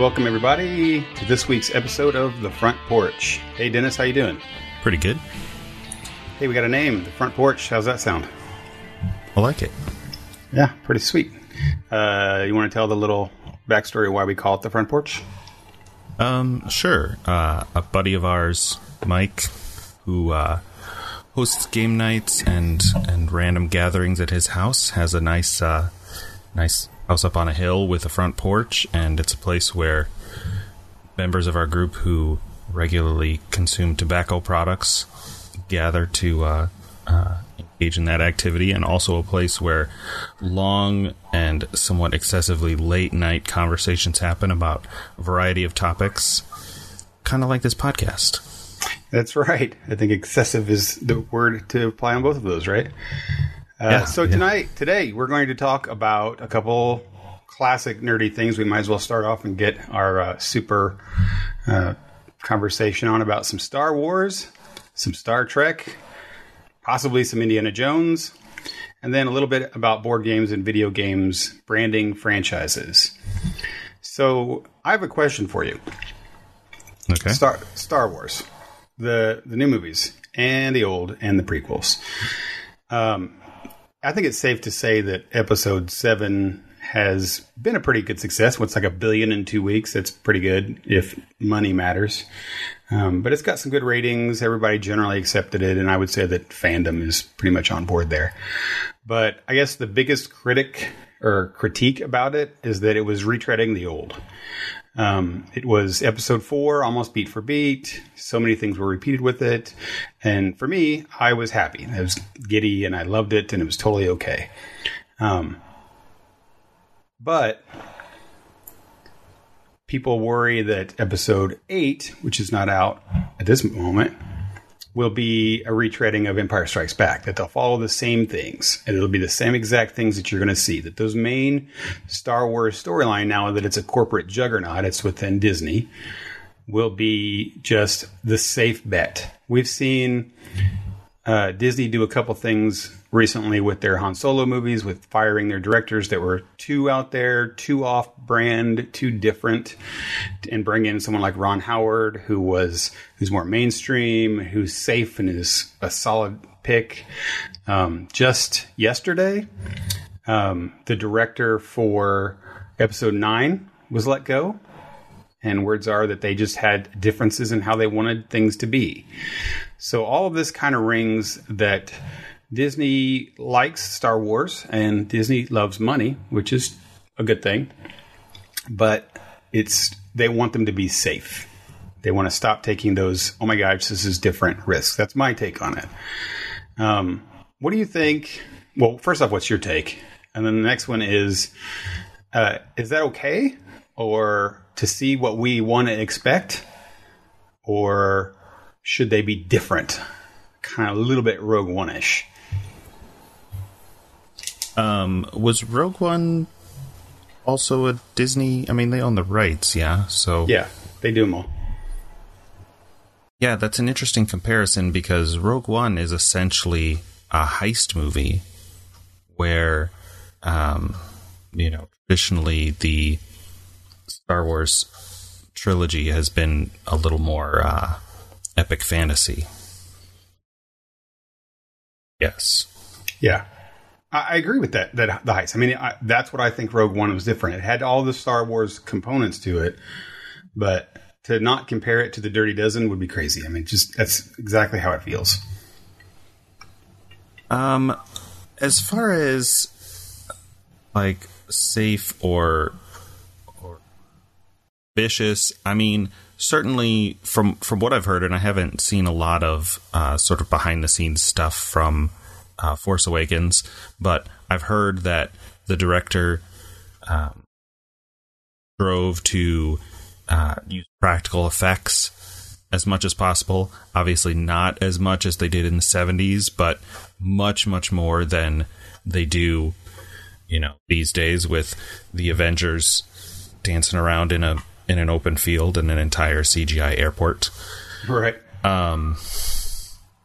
Welcome everybody to this week's episode of The Front Porch. Hey Dennis, how you doing? Pretty good. Hey, we got a name, The Front Porch. How's that sound? I like it. Yeah, pretty sweet. Uh, you want to tell the little backstory of why we call it The Front Porch? Um, sure. Uh, a buddy of ours, Mike, who uh, hosts game nights and and random gatherings at his house, has a nice uh, nice house up on a hill with a front porch, and it's a place where members of our group who regularly consume tobacco products gather to uh, uh, engage in that activity, and also a place where long and somewhat excessively late night conversations happen about a variety of topics, kind of like this podcast. That's right. I think excessive is the word to apply on both of those, right? Uh, Yeah, so yeah. tonight, today, we're going to talk about a couple classic nerdy things. We might as well start off and get our uh, super uh, conversation on about some Star Wars, some Star Trek, possibly some Indiana Jones, and then a little bit about board games and video games, branding, franchises. So I have a question for you. Okay. Star Star Wars, the the new movies and the old and the prequels. Um, I think it's safe to say that Episode Seven has been a pretty good success. What's like a billion in two weeks? That's pretty good if money matters. Um, but it's got some good ratings. Everybody generally accepted it, and I would say that fandom is pretty much on board there. But I guess the biggest critic or critique about it is that it was retreading the old. Um, it was episode four, almost beat for beat. So many things were repeated with it. And for me, I was happy. I was giddy and I loved it and it was totally okay. Um, but people worry that episode eight, which is not out at this moment, will be a retreading of Empire Strikes Back, that they'll follow the same things and it'll be the same exact things that you're going to see. That those main Star Wars storyline, now that it's a corporate juggernaut, it's within Disney, will be just the safe bet. We've seen uh, Disney do a couple things recently with their Han Solo movies, with firing their directors that were too out there, too off brand, too different, and bring in someone like Ron Howard, who was who's more mainstream, who's safe and is a solid pick. Um, just yesterday, um, the director for Episode Nine was let go. And words are that they just had differences in how they wanted things to be. So all of this kind of rings that Disney likes Star Wars and Disney loves money, which is a good thing. But it's they want them to be safe. They want to stop taking those, oh my gosh, this is different risks. That's my take on it. Um, what do you think? Well, first off, what's your take? And then the next one is, uh, is that okay? Or to see what we want to expect? Or should they be different? Kind of a little bit Rogue One ish. Um, was Rogue One also a Disney? I mean, they own the rights, yeah. So Yeah, they do them all. Yeah, that's an interesting comparison because Rogue One is essentially a heist movie where, um, you know, traditionally the Star Wars trilogy has been a little more uh, epic fantasy. Yes. Yeah. I, agree with that. That the heist. I mean, I, that's what I think Rogue One was different. It had all the Star Wars components to it, but to not compare it to the Dirty Dozen would be crazy. I mean, just that's exactly how it feels. Um, as far as like safe or or vicious, I mean, certainly from from what I've heard, and I haven't seen a lot of uh, sort of behind the scenes stuff from uh, Force Awakens, but I've heard that the director um, drove to uh, use practical effects as much as possible. Obviously, not as much as they did in the 70s, but much, much more than they do, you know, these days with the Avengers dancing around in a in an open field and an entire CGI airport. Right. Um,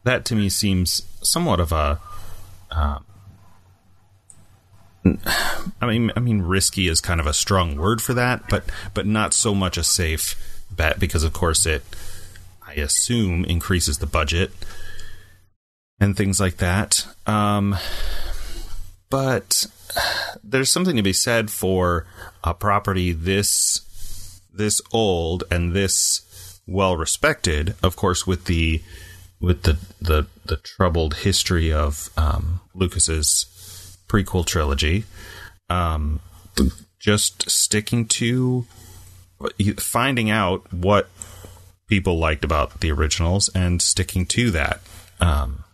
that to me seems somewhat of a um, I mean, I mean, risky is kind of a strong word for that, but but not so much a safe bet because, of course, it I assume increases the budget and things like that. Um, but there's something to be said for a property this this old and this well respected. Of course, with the with the the, the troubled history of um, Lucas's prequel trilogy, um, just sticking to finding out what people liked about the originals and sticking to that. Um,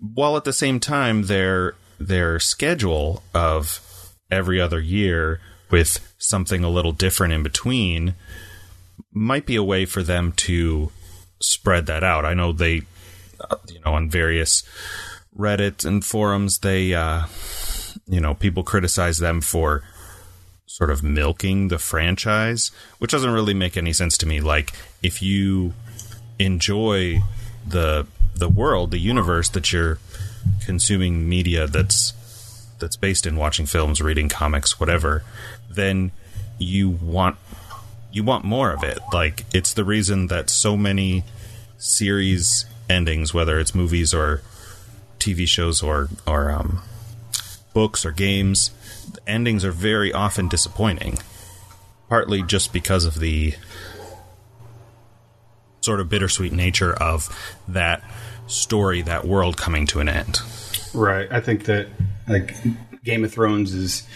while at the same time, their their schedule of every other year with something a little different in between might be a way for them to spread that out. I know they, uh, you know, on various Reddit and forums, they, uh, you know, people criticize them for sort of milking the franchise, which doesn't really make any sense to me. Like, if you enjoy the the world, the universe that you're consuming media that's that's based in watching films, reading comics, whatever, then you want you want more of it. Like it's the reason that so many series endings, whether it's movies or TV shows or or um, books or games, endings are very often disappointing. Partly just because of the sort of bittersweet nature of that story, that world coming to an end. Right. I think that like Game of Thrones is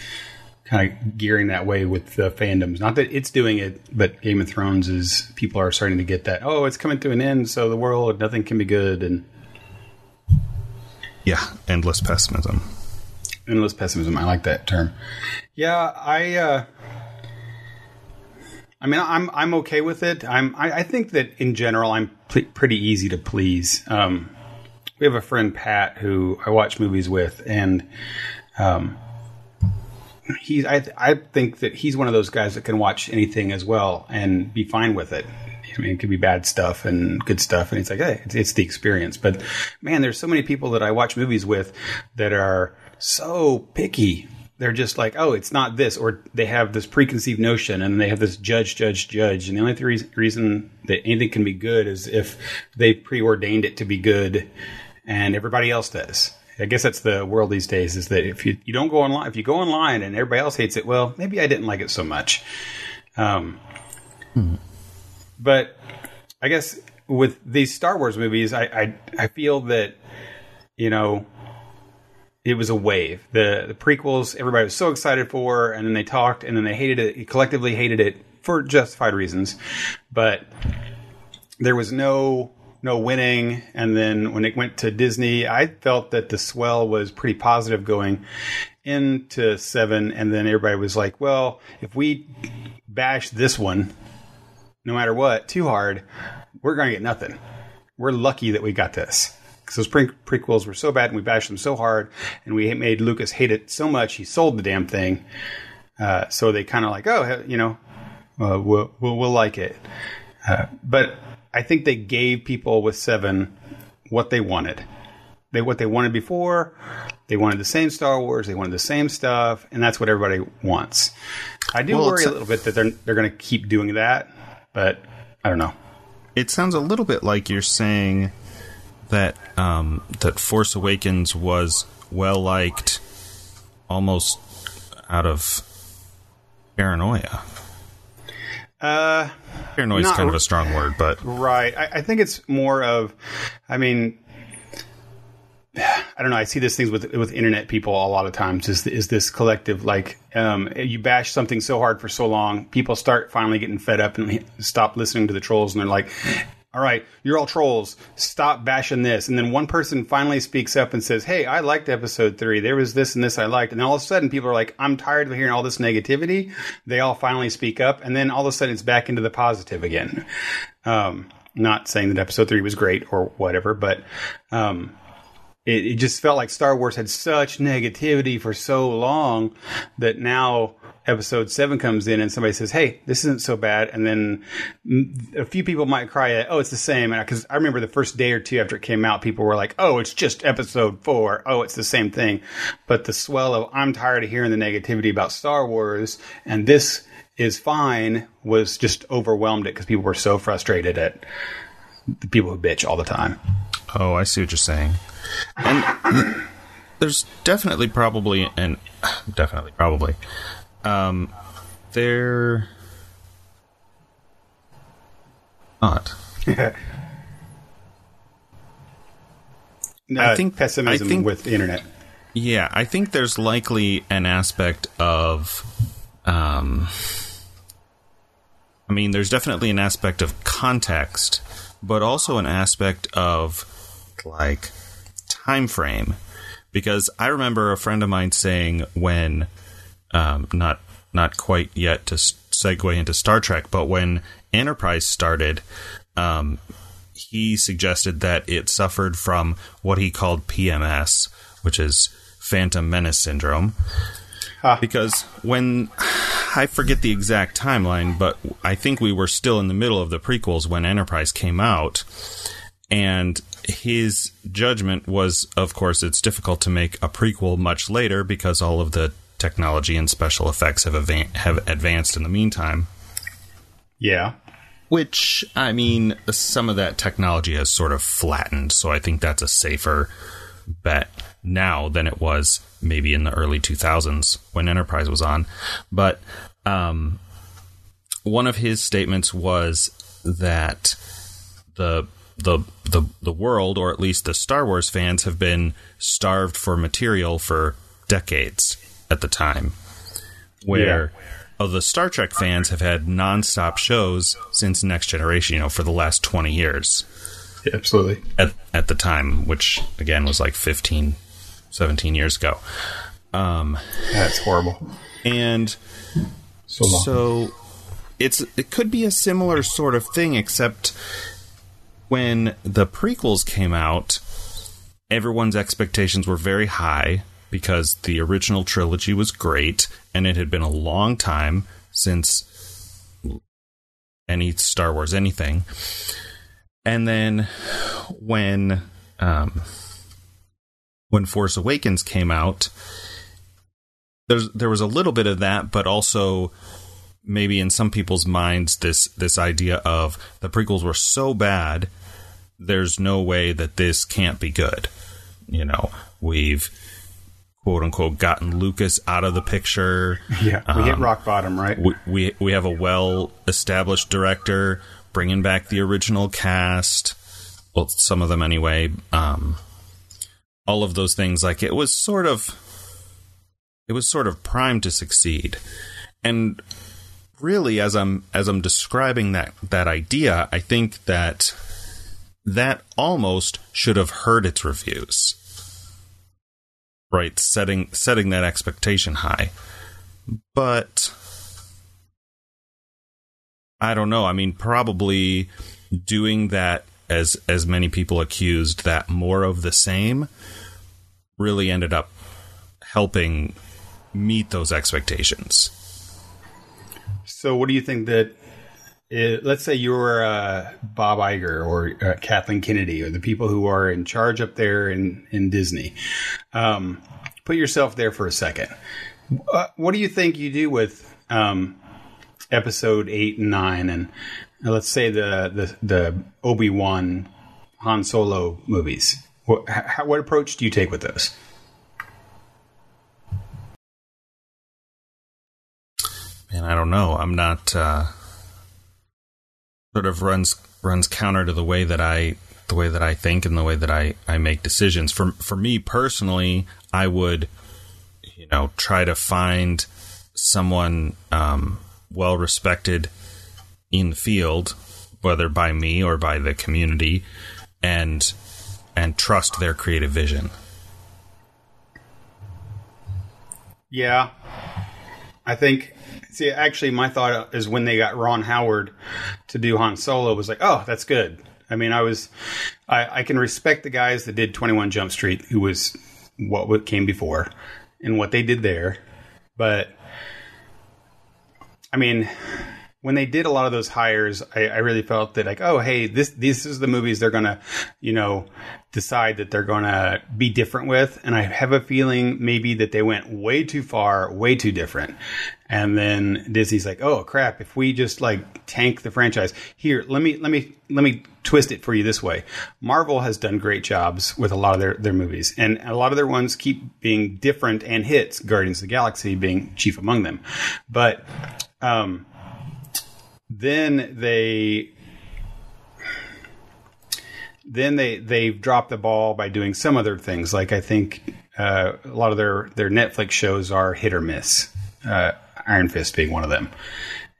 kind of gearing that way with the fandoms. Not that it's doing it, but Game of Thrones is people are starting to get that. Oh, it's coming to an end, so the world nothing can be good, and yeah, endless pessimism. Endless pessimism. I like that term. Yeah, I. uh I mean, I'm I'm okay with it. I'm I, I think that in general, I'm pl- pretty easy to please. Um, we have a friend Pat who I watch movies with, and um, he's I I think that he's one of those guys that can watch anything as well and be fine with it. I mean, it could be bad stuff and good stuff, and it's like, hey, it's, it's the experience. But man, there's so many people that I watch movies with that are so picky they're just like, oh, it's not this, or they have this preconceived notion and they have this judge, judge, judge. And the only th- reason that anything can be good is if they preordained it to be good and everybody else does. I guess that's the world these days is that if you, you don't go online, if you go online and everybody else hates it, well, maybe I didn't like it so much. Um, hmm. But I guess with these Star Wars movies, I, I, I feel that, you know, it was a wave. The the prequels everybody was so excited for, and then they talked, and then they hated it. Collectively hated it for justified reasons, but there was no no winning. And then when it went to Disney, I felt that the swell was pretty positive going into seven, and then everybody was like, "Well, if we bash this one, no matter what, too hard, we're going to get nothing. We're lucky that we got this." because those pre- prequels were so bad and we bashed them so hard and we made Lucas hate it so much he sold the damn thing. Uh, so they kind of like, oh, you know, uh, we'll, we'll, we'll like it. Uh, but I think they gave people with seven what they wanted. They what they wanted before. They wanted the same Star Wars. They wanted the same stuff, and that's what everybody wants. I do well, worry a little bit that they're they're going to keep doing that, but I don't know. It sounds a little bit like you're saying that um, that Force Awakens was well liked, almost out of paranoia. Uh, paranoia is kind of a strong word, but right. I, I, think it's more of, I mean, I don't know. I see these things with with internet people a lot of times. Is is this collective like um, you bash something so hard for so long, people start finally getting fed up and stop listening to the trolls, and they're like, all right, you're all trolls. Stop bashing this. And then one person finally speaks up and says, Hey, I liked episode three. There was this and this I liked. And all of a sudden, people are like, I'm tired of hearing all this negativity. They all finally speak up. And then all of a sudden, it's back into the positive again. Um, not saying that episode three was great or whatever, but um, it, it just felt like Star Wars had such negativity for so long that now episode seven comes in and somebody says, "Hey, this isn't so bad," and then a few people might cry at, "Oh, it's the same." Because I remember the first day or two after it came out, people were like, "Oh, it's just episode four. Oh, it's the same thing." But the swell of "I'm tired of hearing the negativity about Star Wars," and this is fine was just overwhelmed it because people were so frustrated at the people who bitch all the time. Oh, I see what you're saying. And there's definitely probably and definitely probably um there not. I think pessimism I think, with the internet. Yeah, I think there's likely an aspect of um I mean, there's definitely an aspect of context, but also an aspect of like time frame because I remember a friend of mine saying when um, not not quite yet to segue into Star Trek, but when Enterprise started, um, he suggested that it suffered from what he called PMS, which is Phantom Menace syndrome. Huh. Because when I forget the exact timeline, but I think we were still in the middle of the prequels when Enterprise came out, and his judgment was, of course, it's difficult to make a prequel much later because all of the technology and special effects have av- have advanced in the meantime. Yeah. Which, I mean, some of that technology has sort of flattened, so I think that's a safer bet now than it was maybe in the early 2000s when Enterprise was on. But um, one of his statements was that the the the the world, or at least the Star Wars fans, have been starved for material for decades at the time. Where yeah. the Star Trek fans have had nonstop shows since Next Generation, you know, for the last twenty years. Yeah, absolutely. At at the time, which again was like 15, 17 years ago. Um, That's horrible. And so, so it's it could be a similar sort of thing, except when the prequels came out, everyone's expectations were very high because the original trilogy was great and it had been a long time since any Star Wars anything. And then when um, when Force Awakens came out, there's there was a little bit of that, but also maybe in some people's minds this this idea of the prequels were so bad there's no way that this can't be good. You know, we've quote unquote gotten Lucas out of the picture. Yeah, we um, hit rock bottom, right? We, we we have a well established director bringing back the original cast. Well, some of them anyway. Um, all of those things, like it was sort of, it was sort of primed to succeed, and really, as I'm as I'm describing that that idea, I think that that almost should have hurt its reviews. Right, setting setting that expectation high. But I don't know. I mean, probably doing that as as many people accused that more of the same really ended up helping meet those expectations. So, what do you think that it, let's say you're uh, Bob Iger or uh, Kathleen Kennedy or the people who are in charge up there in, in Disney. Um, put yourself there for a second. Uh, what do you think you do with um, episode eight and nine, and uh, let's say the the, the Obi Wan Han Solo movies? What, how, what approach do you take with those? Man, I don't know. I'm not. Uh, sort of runs runs counter to the way that I the way that I think and the way that I, I make decisions. For for me personally, I would you know try to find someone um, well respected in the field, whether by me or by the community, and and trust their creative vision. Yeah, I think See, actually, my thought is when they got Ron Howard to do Han Solo was like, oh, that's good. I mean, I was, I, I can respect the guys that did 21 Jump Street, who was what came before and what they did there. But I mean, when they did a lot of those hires, I, I, really felt that like, oh, hey, this this is the movies they're gonna, you know, decide that they're gonna be different with, and I have a feeling maybe that they went way too far, way too different, and then Disney's like, oh crap, if we just like tank the franchise, here, let me let me let me twist it for you this way. Marvel has done great jobs with a lot of their their movies, and a lot of their ones keep being different and hits. Guardians of the Galaxy being chief among them, but. Um, then they then they they've dropped the ball by doing some other things. Like I think uh, a lot of their their Netflix shows are hit or miss. Uh, Iron Fist being one of them,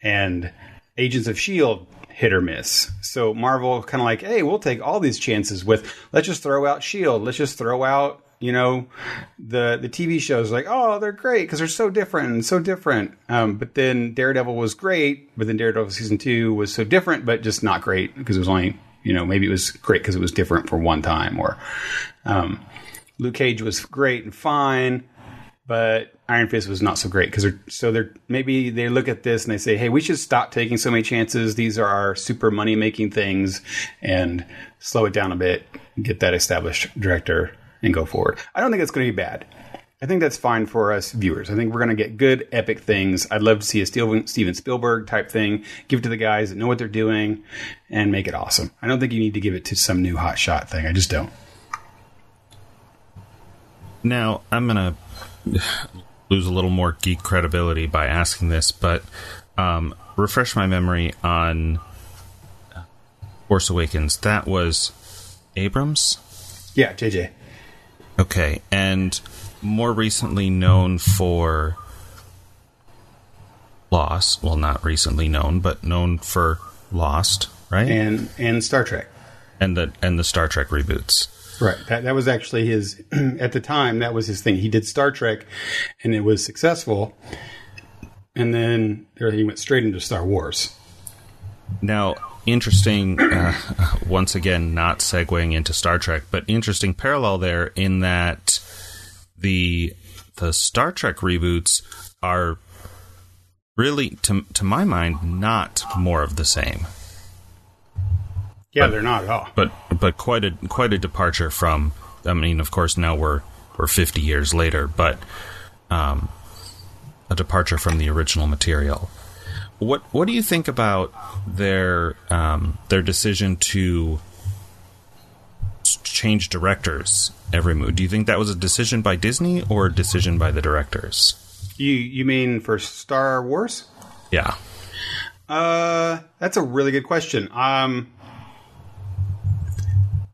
and Agents of Shield hit or miss. So Marvel kind of like, hey, we'll take all these chances with. Let's just throw out Shield. Let's just throw out you know the the TV shows like oh they're great because they're so different and so different. Um, but then Daredevil was great, but then Daredevil season two was so different, but just not great because it was only you know maybe it was great because it was different for one time. Or um, Luke Cage was great and fine, but Iron Fist was not so great because they're so they're maybe they look at this and they say, hey, we should stop taking so many chances. These are our super money making things and slow it down a bit. Get that established director and go forward. I don't think it's going to be bad. I think that's fine for us viewers. I think we're going to get good, epic things. I'd love to see a Steven Spielberg type thing. Give it to the guys that know what they're doing and make it awesome. I don't think you need to give it to some new hot shot thing. I just don't. Now, I'm going to lose a little more geek credibility by asking this, but um, refresh my memory on Force Awakens. That was Abrams? Yeah, JJ. Okay, and more recently known for Lost. Well, not recently known, but known for Lost, right? And and Star Trek. And the and the Star Trek reboots. Right. That that was actually his at the time that was his thing. He did Star Trek and it was successful. And then he went straight into Star Wars. Now, interesting, uh, once again, not segueing into Star Trek, but interesting parallel there in that the the Star Trek reboots are really, to to my mind, not more of the same. Yeah, but, they're not at all. But but quite a quite a departure from. I mean, of course, now we're we're fifty years later, but um, a departure from the original material. What What do you think about their um, their decision to change directors every movie? Do you think that was a decision by Disney or a decision by the directors? You You mean for Star Wars? Yeah. Uh, that's a really good question. Um,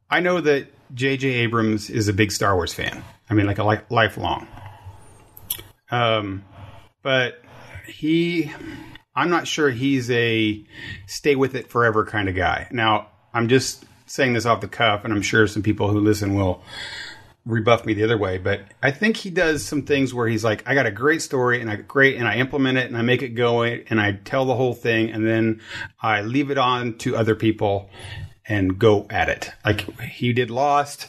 I know that J.J. Abrams is a big Star Wars fan. I mean, like a li- lifelong. Um, but he I'm not sure he's a stay with it forever kind of guy. Now, I'm just saying this off the cuff, and I'm sure some people who listen will rebuff me the other way, but I think he does some things where he's like, I got a great story and I great and I implement it and I make it go and I tell the whole thing and then I leave it on to other people and go at it. Like he did Lost.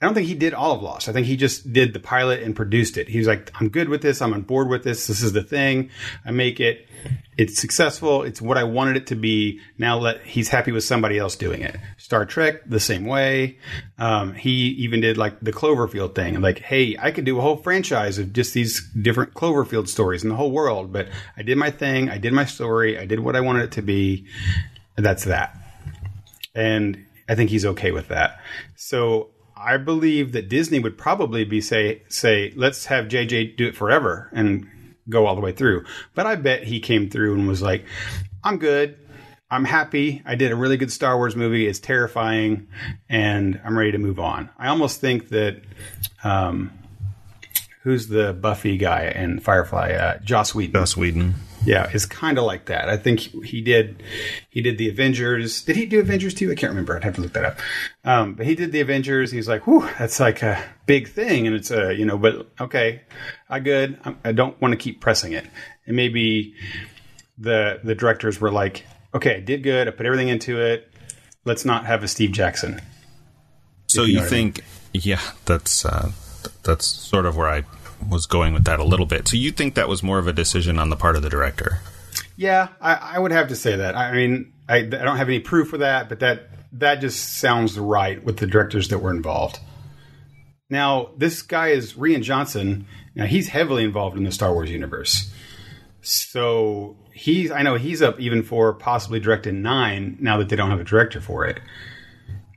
I don't think he did all of Lost. I think he just did the pilot and produced it. He's like, I'm good with this. I'm on board with this. This is the thing. I make it. It's successful. It's what I wanted it to be. Now let he's happy with somebody else doing it. Star Trek the same way. Um, he even did like the Cloverfield thing. Like, hey, I could do a whole franchise of just these different Cloverfield stories in the whole world. But I did my thing. I did my story. I did what I wanted it to be. that's that. And I think he's okay with that. So I believe that Disney would probably be say say let's have JJ do it forever and go all the way through. But I bet he came through and was like, "I'm good. I'm happy. I did a really good Star Wars movie. It's terrifying, and I'm ready to move on." I almost think that um, who's the Buffy guy in Firefly? Uh, Joss Whedon. Joss Whedon. Yeah, is kind of like that. I think he did. He did the Avengers. Did he do Avengers too? I can't remember. I'd have to look that up. Um, but he did the Avengers. He's like, "Whew, that's like a big thing," and it's a you know. But okay, I good. I don't want to keep pressing it. And maybe the the directors were like, "Okay, I did good. I put everything into it. Let's not have a Steve Jackson." So you, you think? I mean. Yeah, that's uh, that's sort of where I was going with that a little bit. So you think that was more of a decision on the part of the director? Yeah, I, I would have to say that. I mean, I, I don't have any proof for that, but that that just sounds right with the directors that were involved. Now, this guy is Rian Johnson. Now, he's heavily involved in the Star Wars universe. So he's, I know he's up even for possibly directing nine now that they don't have a director for it.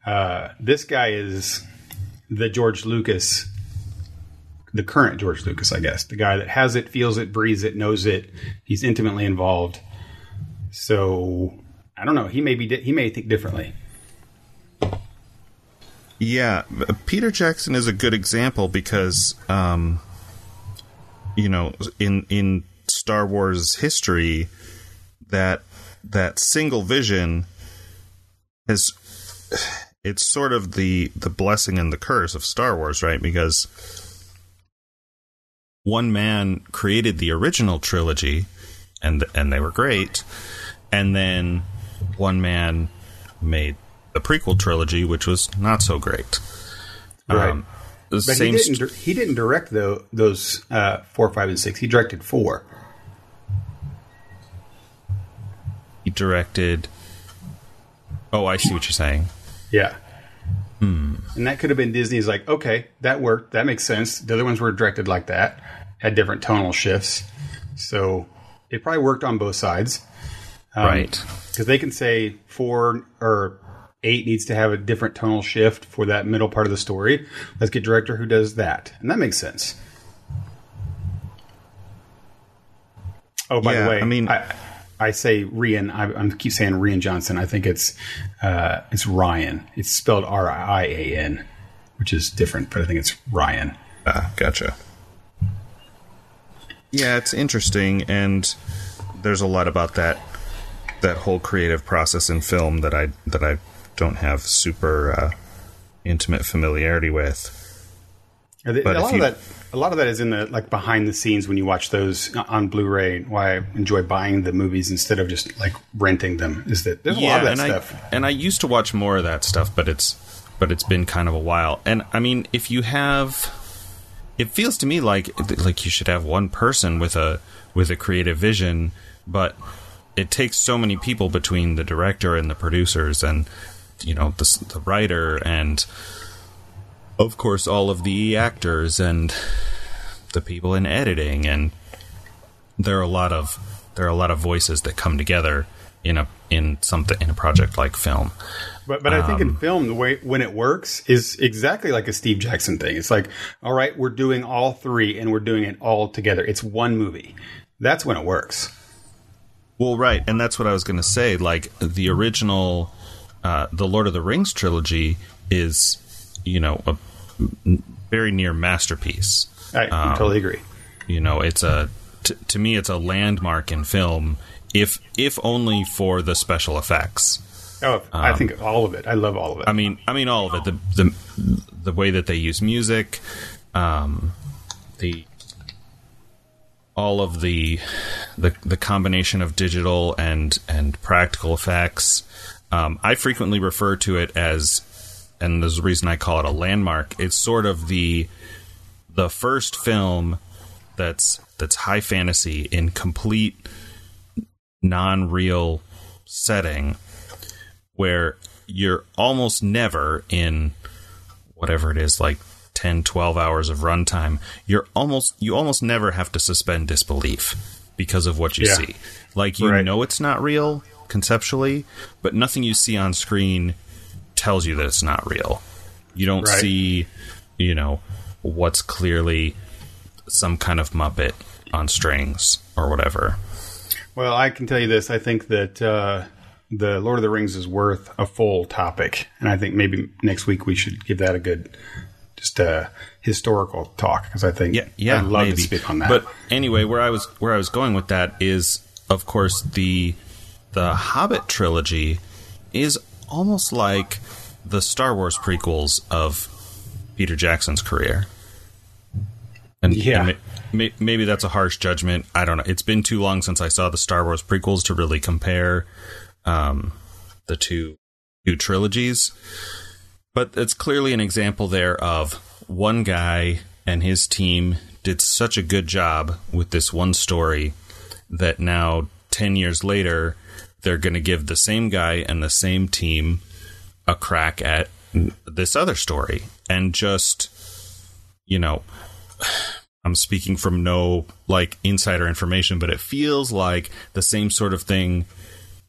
Uh, this guy is the George Lucas, the current George Lucas, I guess, the guy that has it, feels it, breathes it, knows it. He's intimately involved. So I don't know. He may be, he may think differently. Yeah, Peter Jackson is a good example because, um, you know, in in Star Wars history, that that single vision has it's sort of the the blessing and the curse of Star Wars, right? Because one man created the original trilogy, and and they were great, and then one man made the prequel trilogy, which was not so great. Right. Um, but he didn't, st- he didn't direct though those uh, four, five, and six. He directed four. He directed. Oh, I see what you're saying. Yeah. Hmm. And that could have been Disney's like, okay, that worked. That makes sense. The other ones were directed like that, had different tonal shifts. So it probably worked on both sides. Um, right. Because they can say four or eight needs to have a different tonal shift for that middle part of the story. Let's get director who does that, and that makes sense. Oh, by yeah, the way, I mean, I, I say Rian. I, I, keep saying Rian Johnson. I think it's uh, it's Ryan. It's spelled R I A N, which is different, but I think it's Ryan. Ah, gotcha. Yeah, it's interesting, and there's a lot about that that whole creative process in film that I that I don't have super uh, intimate familiarity with. But a lot you, of that, a lot of that is in the like behind the scenes when you watch those uh, on Blu-ray. Why I enjoy buying the movies instead of just like renting them is that there's a yeah, lot of that and stuff. I, and I used to watch more of that stuff, but it's but it's been kind of a while. And I mean, if you have, it feels to me like like you should have one person with a with a creative vision, but it takes so many people between the director and the producers and you know the, the writer and of course all of the actors and the people in editing and there are a lot of there are a lot of voices that come together in a in something in a project like film. But but I think um, in film the way when it works is exactly like a Steve Jackson thing. It's like, all right, we're doing all three and we're doing it all together. It's one movie. That's when it works. Well, right, and that's what I was going to say. Like the original uh, the Lord of the Rings trilogy is, you know, a very near masterpiece. I um, totally agree. You know, it's a t- to me, it's a landmark in film, if if only for the special effects. Oh, um, I think all of it. I love all of it. I mean, I mean all of it. The the the way that they use music, um, the all of the the the combination of digital and and practical effects, um, I frequently refer to it as, and there's a reason I call it a landmark. It's sort of the the first film that's that's high fantasy in complete non-real setting where you're almost never in whatever it is like 10 12 hours of runtime you're almost you almost never have to suspend disbelief because of what you yeah. see like you right. know it's not real conceptually, but nothing you see on screen tells you that it's not real. You don't right. see, you know, what's clearly some kind of Muppet on strings or whatever. Well, I can tell you this. I think that uh, the Lord of the Rings is worth a full topic, and I think maybe next week we should give that a good, just a historical talk because I think yeah, yeah, I'd love maybe. to speak on that. But anyway, where I was where I was going with that is, of course, the the Hobbit trilogy is almost like the Star Wars prequels of Peter Jackson's career. And, yeah. And may, maybe that's a harsh judgment. I don't know. It's been too long since I saw the Star Wars prequels to really compare um, the two two trilogies. But it's clearly an example there of one guy and his team did such a good job with this one story that now 10 years later, they're going to give the same guy and the same team a crack at this other story. And just, you know, I'm speaking from no like insider information, but it feels like the same sort of thing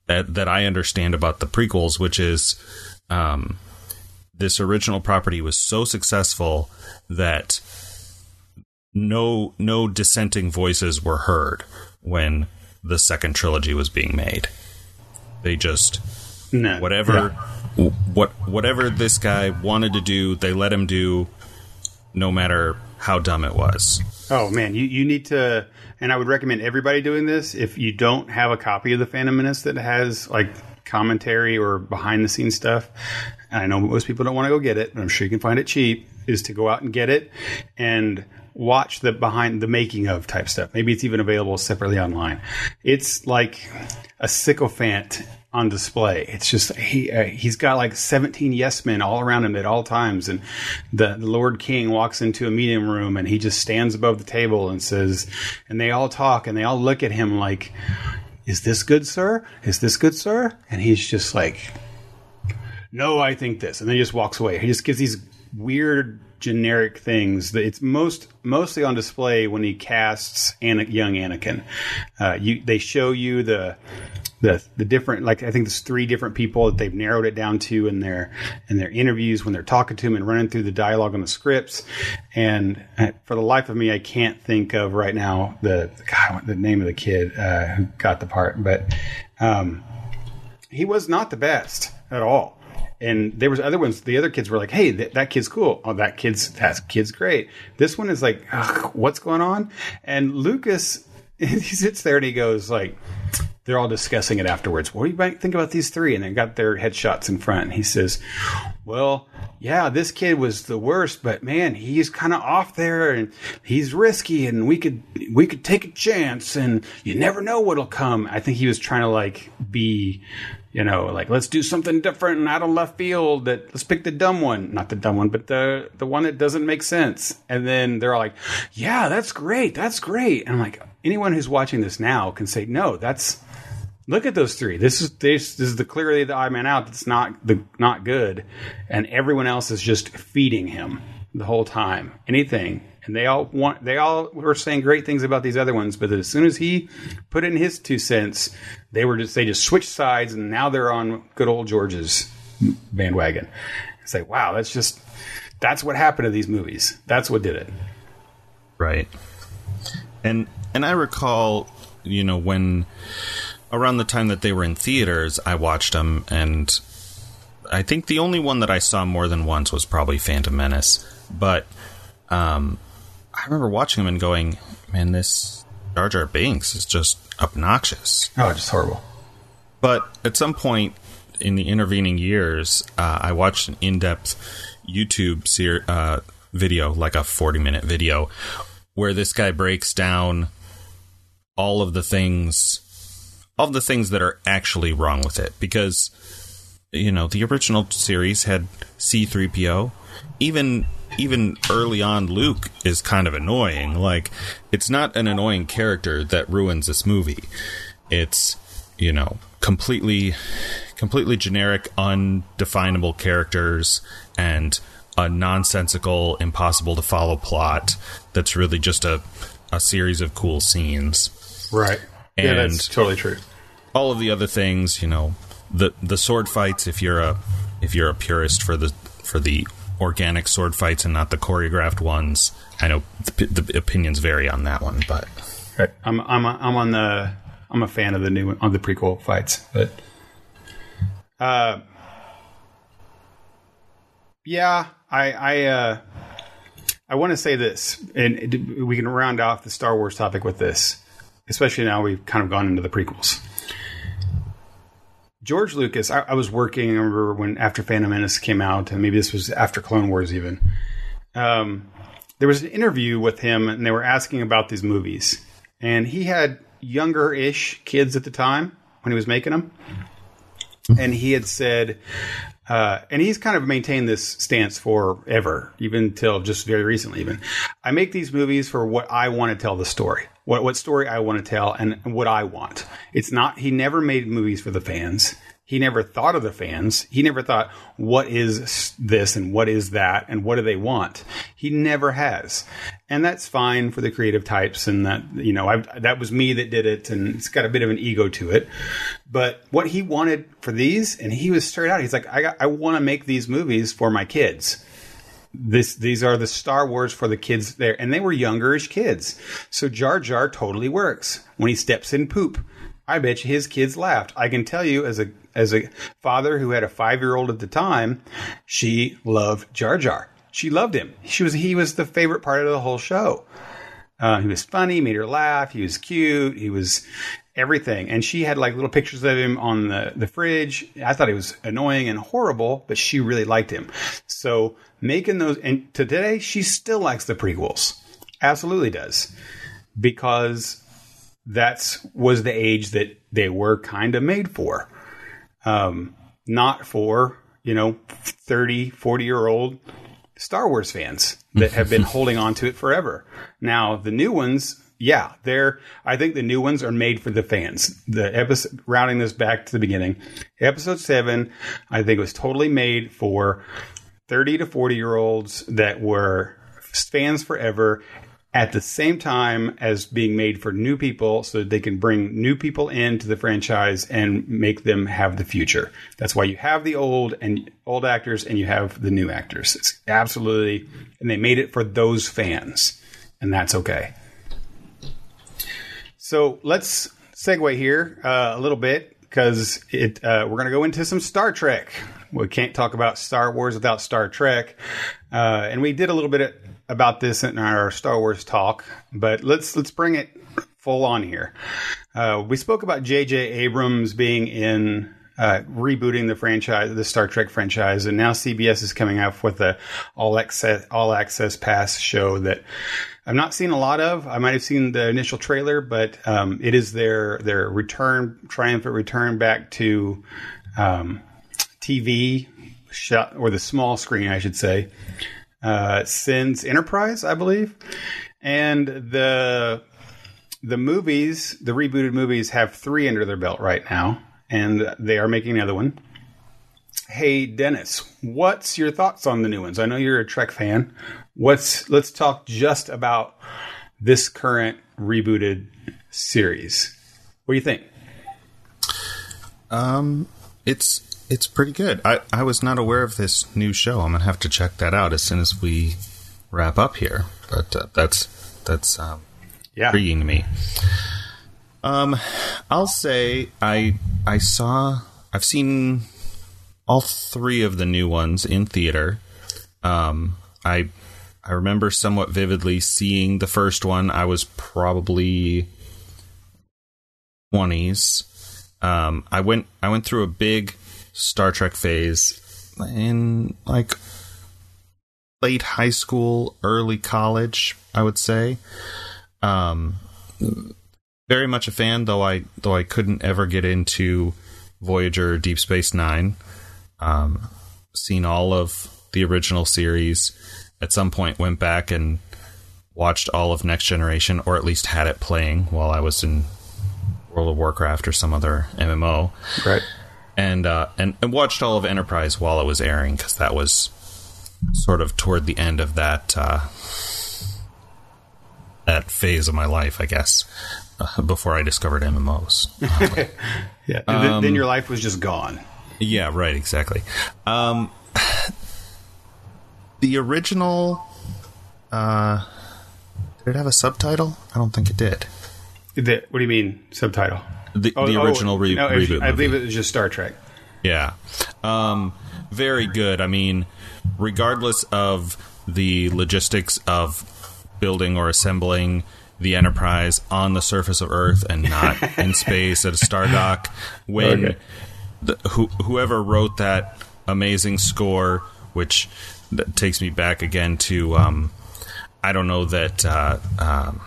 that, that I understand about the prequels, which is um, this original property was so successful that no no dissenting voices were heard when the second trilogy was being made. They just No. whatever Yeah. what whatever this guy wanted to do, they let him do no matter how dumb it was. Oh man, you, you need to, and I would recommend everybody doing this. If you don't have a copy of the Phantom Menace that has like commentary or behind the scenes stuff, and I know most people don't want to go get it, but I'm sure you can find it cheap. Is to go out and get it and watch the behind the making of type stuff. Maybe it's even available separately online. It's like a sycophant on display. It's just he uh, he's got like 17 yes men all around him at all times, and the, the Lord King walks into a meeting room and he just stands above the table and says, and they all talk and they all look at him like, "Is this good, sir? Is this good, sir?" And he's just like, "No, I think this," and then he just walks away. He just gives these weird generic things it's most mostly on display when he casts young Anakin. Uh, you they show you the the the different like I think there's three different people that they've narrowed it down to in their in their interviews when they're talking to him and running through the dialogue on the scripts. And uh, for the life of me, I can't think of right now the God, the name of the kid uh, who got the part, but um, he was not the best at all. And there was other ones. The other kids were like, "Hey, th- that kid's cool. Oh, that kid's that kid's great." This one is like, "Ugh, "What's going on?" And Lucas, he sits there and he goes like, they're all discussing it afterwards. What do you think about these three? And they got their headshots in front. And he says, "Well, yeah, this kid was the worst, but man, he's kind of off there, and he's risky, and we could we could take a chance, and you never know what'll come." I think he was trying to like be, you know, like let's do something different and out of left field. That let's pick the dumb one, not the dumb one, but the the one that doesn't make sense. And then they're all like, "Yeah, that's great, that's great." And I'm like, anyone who's watching this now can say, "No, that's." Look at those three. This is this, this is the clearly the odd man out. That's not the not good, and everyone else is just feeding him the whole time. Anything, and they all want. They all were saying great things about these other ones, but as soon as he put in his two cents, they were just they just switched sides, and now they're on good old George's bandwagon. It's like wow, that's just that's what happened to these movies. That's what did it. Right. And and I recall, you know, when around the time that they were in theaters, I watched them and I think the only one that I saw more than once was probably Phantom Menace. But um I remember watching him and going, "Man, this Jar Jar Binks is just obnoxious." Oh, just horrible. But at some point in the intervening years, uh, I watched an in-depth YouTube ser- uh, video, like a 40-minute video, where this guy breaks down all of the things, all of the things that are actually wrong with it. Because you know the original series had C-3PO, even even early on, Luke is kind of annoying. Like, it's not an annoying character that ruins this movie. It's you know completely completely generic undefinable characters and a nonsensical impossible to follow plot that's really just a a series of cool scenes Right. yeah, And- that's totally true. all of the other things you know the the sword fights if you're a if you're a purist for the for the organic sword fights and not the choreographed ones i know the, the opinions vary on that one but Right. I'm I'm I'm on the I'm a fan of the new on the prequel fights, but uh, yeah, I I uh, I want to say this, and we can round off the Star Wars topic with this, especially now we've kind of gone into the prequels. George Lucas, I, I was working. I remember when after Phantom Menace came out, and maybe this was after Clone Wars even. Um, there was an interview with him, and they were asking about these movies, and he had younger-ish kids at the time when he was making them, and he had said, uh, and he's kind of maintained this stance forever, even until just very recently. Even I make these movies for what I want to tell the story, what what story I want to tell, and what I want. It's not. He never made movies for the fans. He never thought of the fans. He never thought, what is this and what is that and what do they want? He never has. And that's fine for the creative types. And that, you know, I've, that was me that did it and it's got a bit of an ego to it. But what he wanted for these, and he was straight out, he's like, I, got, I want to make these movies for my kids this these are the Star Wars for the kids there, and they were youngerish kids. So Jar Jar totally works when he steps in poop. I bet you his kids laughed. I can tell you as a as a father who had a five year old at the time, she loved Jar Jar. She loved him. She was he was the favorite part of the whole show. Uh, he was funny, made her laugh. He was cute. He was everything. And she had like little pictures of him on the, the fridge. I thought he was annoying and horrible, but she really liked him. So making those, and today she still likes the prequels. Absolutely does. Because that's was the age that they were kind of made for um, not for you know 30 40 year old star wars fans that have been holding on to it forever now the new ones yeah they're i think the new ones are made for the fans the episode rounding this back to the beginning episode 7 i think was totally made for 30 to 40 year olds that were fans forever at the same time as being made for new people so that they can bring new people into the franchise and make them have the future. That's why you have the old and old actors and you have the new actors. It's absolutely and they made it for those fans and that's okay. So let's segue here uh, a little bit because it uh, we're going to go into some Star Trek. We can't talk about Star Wars without Star Trek, uh, and we did a little bit about this in our Star Wars talk, but let's let's bring it full on here. Uh, we spoke about J.J. Abrams being in uh, rebooting the franchise, the Star Trek franchise, and now CBS is coming up with a all access all access pass show that I've not seen a lot of. I might have seen the initial trailer, but um, it is their their return, triumphant return back to um, TV shot or the small screen, I should say uh, since Enterprise, I believe, and the the movies, the rebooted movies, have three under their belt right now, and they are making another one. Hey, Dennis, what's your thoughts on the new ones? I know you're a Trek fan. What's let's talk just about this current rebooted series. What do you think? Um, it's it's pretty good. I, I was not aware of this new show. I'm gonna have to check that out as soon as we wrap up here. But uh, that's that's um, yeah. intriguing to me. Um, I'll say I I saw I've seen all three of the new ones in theater. Um, I I remember somewhat vividly seeing the first one. I was probably twenties. Um, I went I went through a big Star Trek phase in like late high school, early college, I would say. Um, very much a fan, though I though I couldn't ever get into Voyager, Deep Space Nine. Um, seen all of the original series. At some point, went back and watched all of Next Generation, or at least had it playing while I was in World of Warcraft or some other MMO. Right and uh, and, and watched all of Enterprise while it was airing because that was sort of toward the end of that uh, that phase of my life, I guess, uh, before I discovered MMOs. yeah, and then, um, then, your life was just gone. Yeah, right, exactly. Um, the original, uh, did it have a subtitle? I don't think it did. The, what do you mean subtitle? The, oh, the oh, original re- no, reboot. I believe it was just Star Trek. Yeah. Um, very good. I mean, regardless of the logistics of building or assembling the Enterprise on the surface of Earth and not in space at a star dock, when okay. The, who, whoever wrote that amazing score, which that takes me back again to, um, I don't know that uh, um,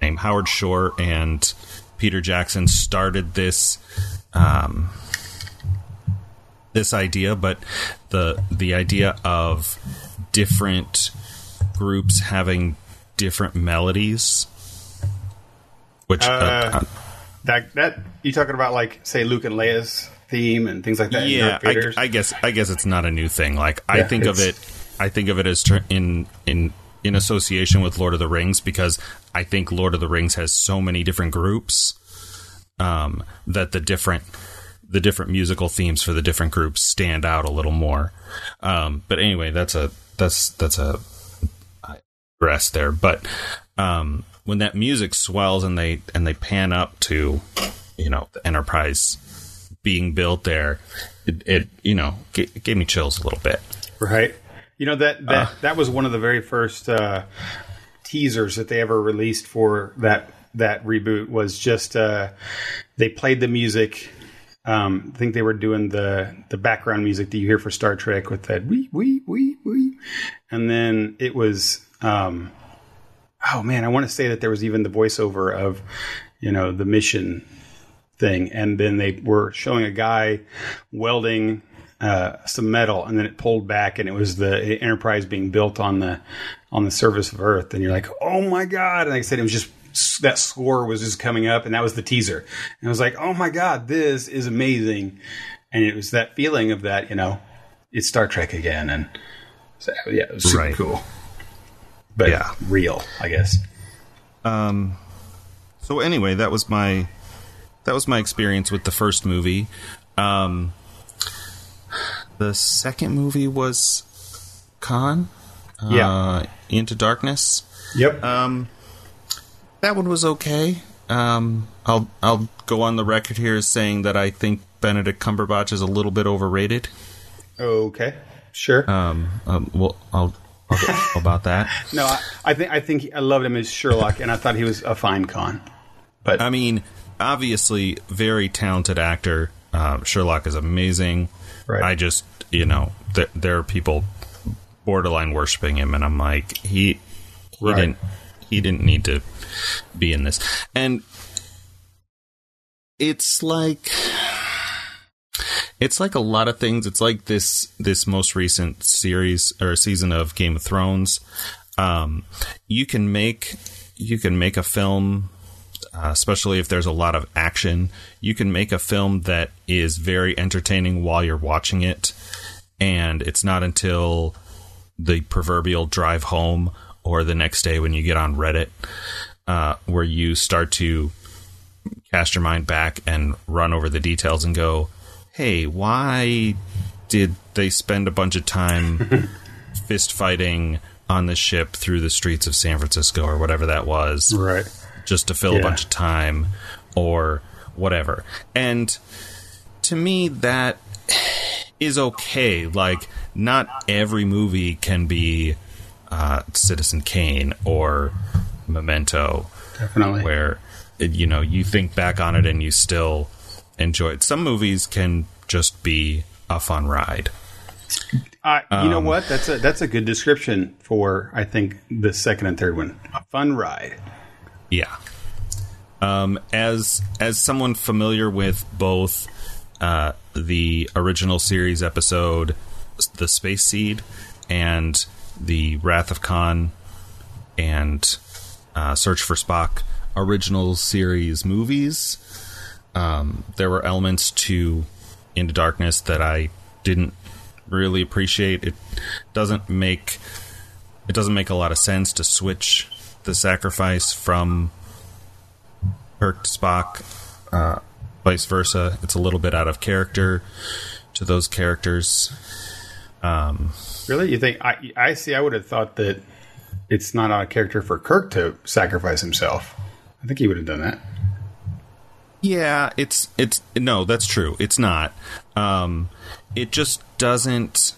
name Howard Shore and Peter Jackson started this um, this idea, but the the idea of different groups having different melodies, which uh, Uh, that that you talking about like say Luke and Leia's theme and things like that. in yeah, I, I guess I guess it's not a new thing. Like I think of it, I think of it as in in in association with Lord of the Rings because I think Lord of the Rings has so many different groups um, that the different the different musical themes for the different groups stand out a little more. Um, but anyway, that's a that's that's a rest there. But um, when that music swells and they and they pan up to you know the Enterprise being built there, it, it you know g- it gave me chills a little bit. Right. You know that that Uh. that was one of the very first uh, teasers that they ever released for that that reboot was just uh, they played the music. Um, I think they were doing the the background music that you hear for Star Trek with that wee wee wee wee, and then it was um, oh man, I want to say that there was even the voiceover of you know the mission thing, and then they were showing a guy welding uh, some metal, and then it pulled back, and it was the Enterprise being built on the on the surface of Earth, and you're like, oh my god! And like I said, it was just that score was just coming up, and that was the teaser, and I was like, oh my god, this is amazing, and it was that feeling of that, you know, it's Star Trek again, and so, yeah, it was super Right. cool, but Yeah. real, I guess. So anyway, that was my that was my experience with the first movie. Um, the second movie was Khan. Yeah. Uh, Into Darkness. Yep. Um, that one was okay. Um, I'll I'll go on the record here as saying that I think Benedict Cumberbatch is a little bit overrated. okay. Sure. Um, um well, I'll, about that. No, I, I think I think I loved him as Sherlock, and I thought he was a fine Khan. But I mean, obviously, very talented actor. Um, Sherlock is amazing. Right. I just, you know, th- there are people borderline worshiping him, and I'm like, he, he Right. didn't, he didn't need to be in this, and it's like. It's like a lot of things. It's like this this most recent series or season of Game of Thrones. Um, you can make you can make a film uh, especially if there's a lot of action. You can make a film that is very entertaining while you're watching it, and it's not until the proverbial drive home or the next day when you get on Reddit uh, where you start to cast your mind back and run over the details and go, "Hey, why did they spend a bunch of time fist fighting on the ship through the streets of San Francisco or whatever that was?" right, just to fill a bunch of time or whatever. And to me, that is okay. Like, not every movie can be uh, Citizen Kane or Memento, definitely. where you know you think back on it and you still enjoy it. Some movies can just be a fun ride. Uh, you Um, know what? That's a that's a good description for I think the second and third one. A fun ride. Yeah. Um, as as someone familiar with both uh, the original series episode, the Space Seed, and the Wrath of Khan, and uh, Search for Spock original series movies, um, there were elements to Into Darkness that I didn't really appreciate. It doesn't make it doesn't make a lot of sense to switch the sacrifice from Kirk to Spock, uh, vice versa. It's a little bit out of character to those characters. Really? You think? I I see. I would have thought that it's not out of character for Kirk to sacrifice himself. I think he would have done that. Yeah, it's it's no, that's true. It's not. Um, it just doesn't.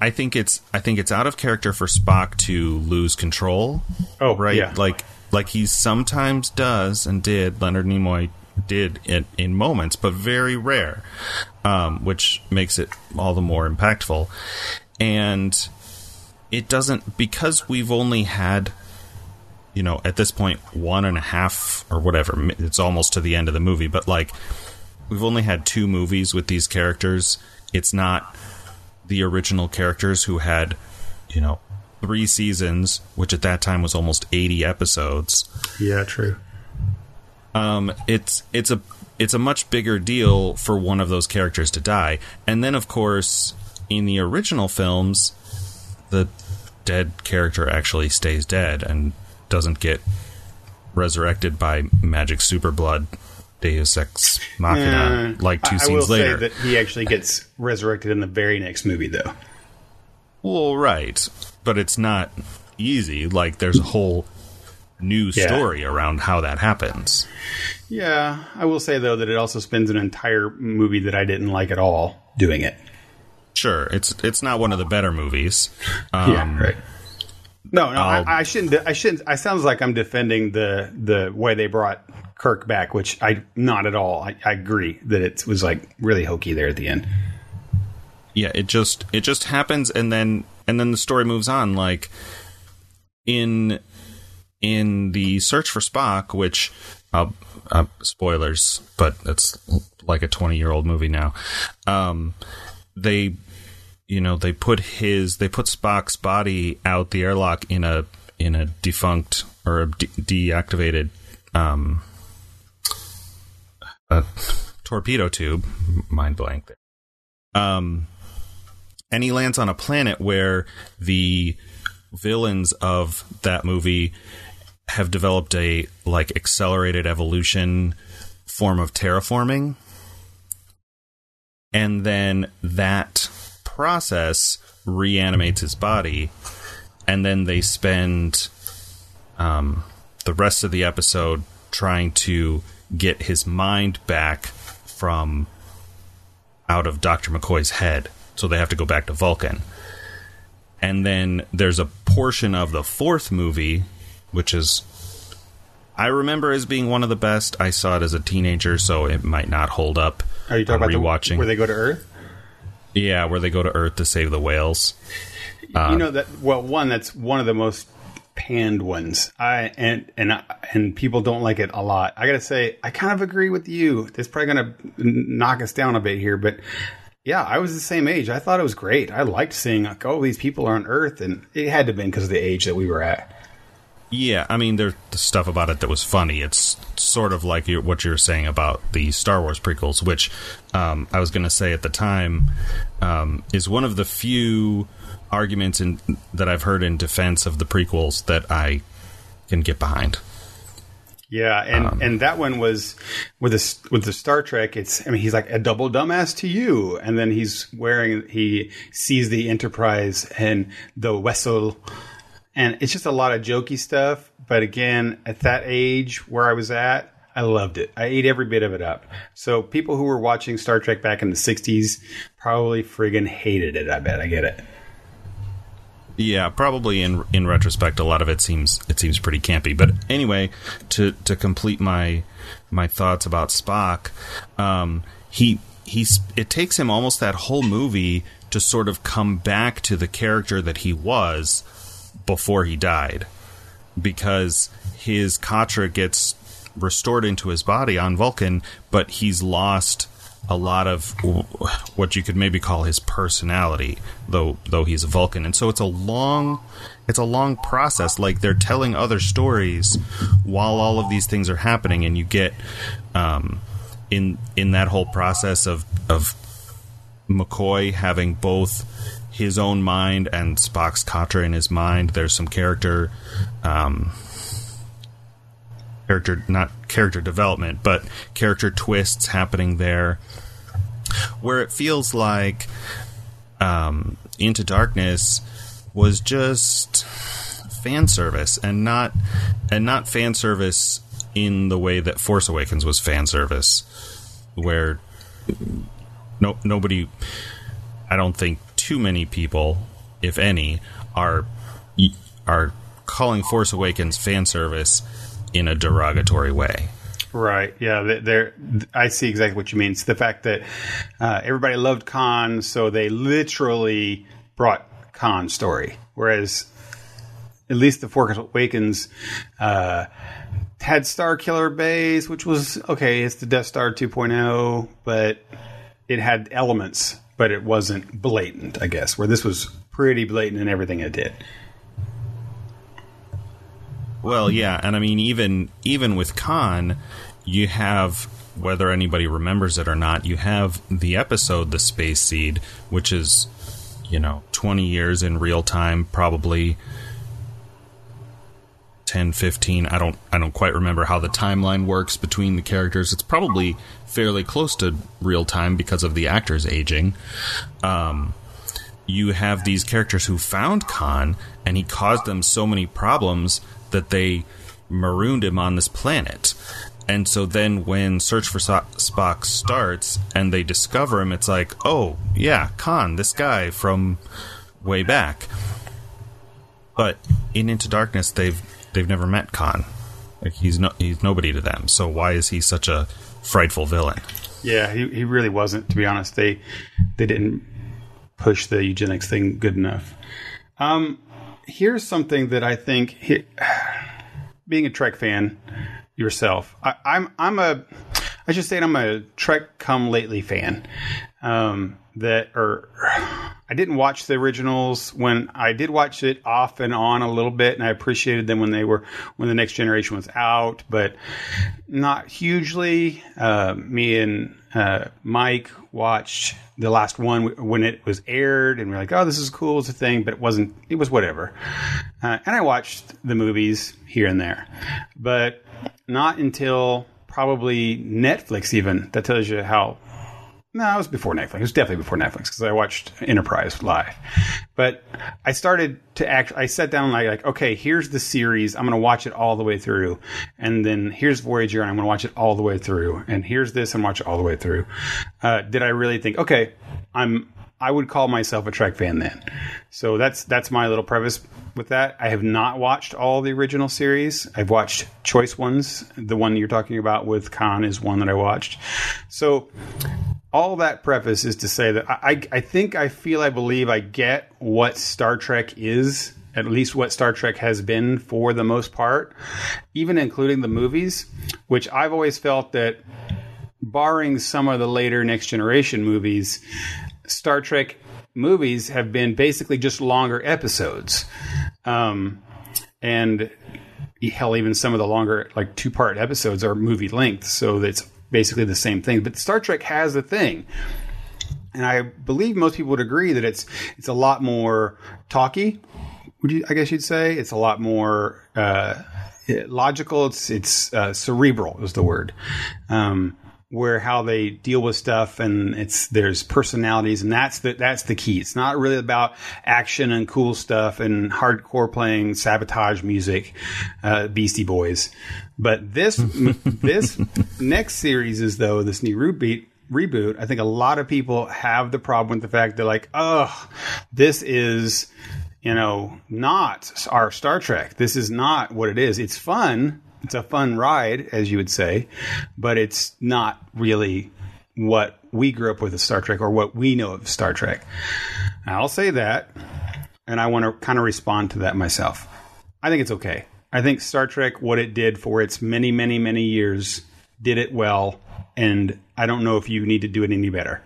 I think it's I think it's out of character for Spock to lose control. Oh, right, yeah. like like he sometimes does and did. Leonard Nimoy did it in moments, but very rare, um, which makes it all the more impactful. And it doesn't because we've only had you know, at this point, one and a half or whatever. It's almost to the end of the movie, but like we've only had two movies with these characters. It's not the original characters who had, you know, three seasons, which at that time was almost 80 episodes. Yeah, true. Um, it's it's a it's a much bigger deal for one of those characters to die, and then of course in the original films, the dead character actually stays dead and doesn't get resurrected by magic super blood Deus Ex Machina, like two I, scenes I will later. say that he actually gets resurrected in the very next movie, though. Well, right, but it's not easy. Like there's a whole new Yeah. story around how that happens. Yeah, I will say though that it also spends an entire movie that I didn't like at all doing it. Sure, it's it's not one of the better movies. Um, yeah, right. No, no, I'll- I, I shouldn't. I shouldn't. I sounds like I'm defending the the way they brought Kirk back, which I not at all. I, I agree that it was like really hokey there at the end. yeah it just it just happens and then and then the story moves on like in in the search for spock which uh, uh spoilers but it's like a 20 year old movie now um they you know they put his they put spock's body out the airlock in a in a defunct or a de- deactivated um a torpedo tube mind blank. There um, and he lands on a planet where the villains of that movie have developed a like accelerated evolution form of terraforming. And then that process reanimates his body and then they spend um, the rest of the episode trying to get his mind back from out of Dr. McCoy's head. So they have to go back to Vulcan. And then there's a portion of the fourth movie, which is. I remember as being one of the best. I saw it as a teenager, so it might not hold up. Are you talking about rewatching? the, where they go to Earth? Yeah, where they go to Earth to save the whales. you uh, know that well, one that's one of the most panned ones. I and and and people don't like it a lot. I gotta say, I kind of agree with you. It's probably gonna knock us down a bit here, but yeah, I was the same age. I thought it was great. I liked seeing like, oh, these people are on Earth, and it had to have been because of the age that we were at. Yeah, I mean, there's the stuff about it that was funny. It's sort of like you what you're saying about the Star Wars prequels, which um, I was going to say at the time um, is one of the few arguments in, that I've heard in defense of the prequels that I can get behind. Yeah, and and that one was with the with the Star Trek. It's I mean he's like a double dumbass to you, and then he's wearing he sees the Enterprise and the vessel, and it's just a lot of jokey stuff. But again, at that age where I was at, I loved it. I ate every bit of it up. So people who were watching Star Trek back in the '60s probably friggin' hated it. I bet I get it. Yeah, probably in in retrospect, a lot of it seems it seems pretty campy. But anyway, to to complete my my thoughts about Spock, um, he he's it takes him almost that whole movie to sort of come back to the character that he was before he died, because his Katra gets restored into his body on Vulcan, but he's lost a lot of what you could maybe call his personality, though though he's a Vulcan, and so it's a long, it's a long process. Like they're telling other stories while all of these things are happening, and you get um, in in that whole process of of McCoy having both his own mind and Spock's Katra in his mind. There's some character. Um, character not character development but character twists happening there where it feels like um, into darkness was just fan service and not and not fan service in the way that force awakens was fan service where no nobody i don't think too many people if any are are calling force awakens fan service in a derogatory way Right. Yeah. They're, I see exactly what you mean. It's the fact that uh, everybody loved Khan, so they literally brought Khan's story. Whereas, at least the Force Awakens uh, had Star Killer Base, which was okay. It's the Death Star 2.0, but it had elements, but it wasn't blatant. I guess where this was pretty blatant in everything it did. Well, yeah, and I mean even even with Khan, you have whether anybody remembers it or not, you have the episode The Space Seed, which is you know, 20 years in real time probably 10 15 i don't i don't quite remember how the timeline works between the characters it's probably fairly close to real time because of the actors aging um, you have these characters who found khan and he caused them so many problems that they marooned him on this planet and so then when search for spock starts and they discover him it's like oh yeah khan this guy from way back but in into darkness they've they've never met Khan. Like he's no he's nobody to them. So why is he such a frightful villain? Yeah, he he really wasn't. To be honest, they they didn't push the eugenics thing good enough. Um, here's something that I think, he, being a Trek fan yourself, I, I'm I'm a I should say I'm a Trek come lately fan. Um, that or I didn't watch the originals when I did watch it off and on a little bit, and I appreciated them when they were when the next generation was out, but not hugely. Uh, me and uh, Mike watched the last one when it was aired, and we are like, "Oh, this is cool, it's a thing," but it wasn't. It was whatever. Uh, and I watched the movies here and there, but not until probably Netflix. Even that tells you how no, it was before Netflix. It was definitely before Netflix because I watched Enterprise live. But I started to act. I sat down and I like, okay, here's the series. I'm going to watch it all the way through, and then here's Voyager, and I'm going to watch it all the way through, and here's this, and watch it all the way through. Uh, did I really think, okay, I'm I would call myself a Trek fan then. So that's that's my little preface with that. I have not watched all the original series. I've watched choice ones. The one you're talking about with Khan is one that I watched. So all that preface is to say that I, I think I feel I believe I get what Star Trek is, at least what Star Trek has been for the most part, even including the movies, which I've always felt that, barring some of the later Next Generation movies, Star Trek movies have been basically just longer episodes. Um, and hell, even some of the longer, like two part episodes are movie length. So it's basically the same thing. But Star Trek has a thing. And I believe most people would agree that it's it's a lot more talky. Would you? I guess you'd say it's a lot more uh, logical. It's it's uh, cerebral is the word. Um, where how they deal with stuff and it's there's personalities and that's the that's the key. It's not really about action and cool stuff and hardcore playing sabotage music, uh, Beastie Boys. But this this next series is though this new reboot reboot. I think a lot of people have the problem with the fact they're like, oh, this is you know not our Star Trek. This is not what it is. It's fun. It's a fun ride, as you would say, but it's not really what we grew up with as Star Trek or what we know of Star Trek. I'll say that, and I want to kind of respond to that myself. I think it's okay. I think Star Trek, what it did for its many, many, many years, did it well. And I don't know if you need to do it any better.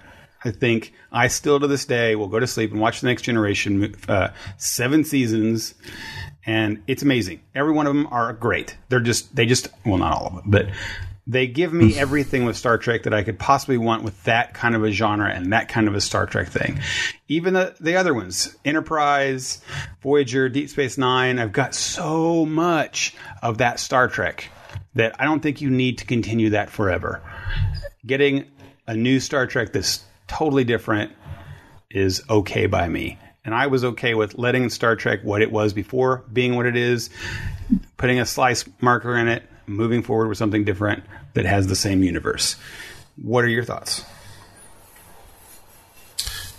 I think I still to this day will go to sleep and watch the next generation, uh, seven seasons, and it's amazing. Every one of them are great. They're just, they just, well, not all of them, but they give me everything with Star Trek that I could possibly want with that kind of a genre and that kind of a Star Trek thing. Even the, the other ones, Enterprise, Voyager, Deep Space Nine, I've got so much of that Star Trek that I don't think you need to continue that forever. Getting a new Star Trek that's totally different is okay by me. And I was okay with letting Star Trek what it was before being what it is, putting a slice marker in it, moving forward with something different that has the same universe. What are your thoughts?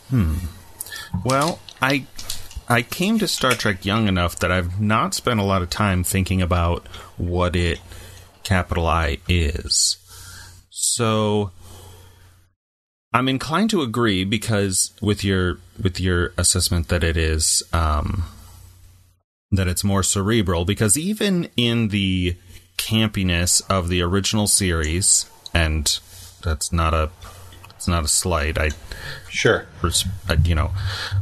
Hmm. Well, I I came to Star Trek young enough that I've not spent a lot of time thinking about what it capital I is. So I'm inclined to agree because with your with your assessment that it is um, that it's more cerebral because even in the campiness of the original series, and that's not a it's not a slight. I Sure. you know,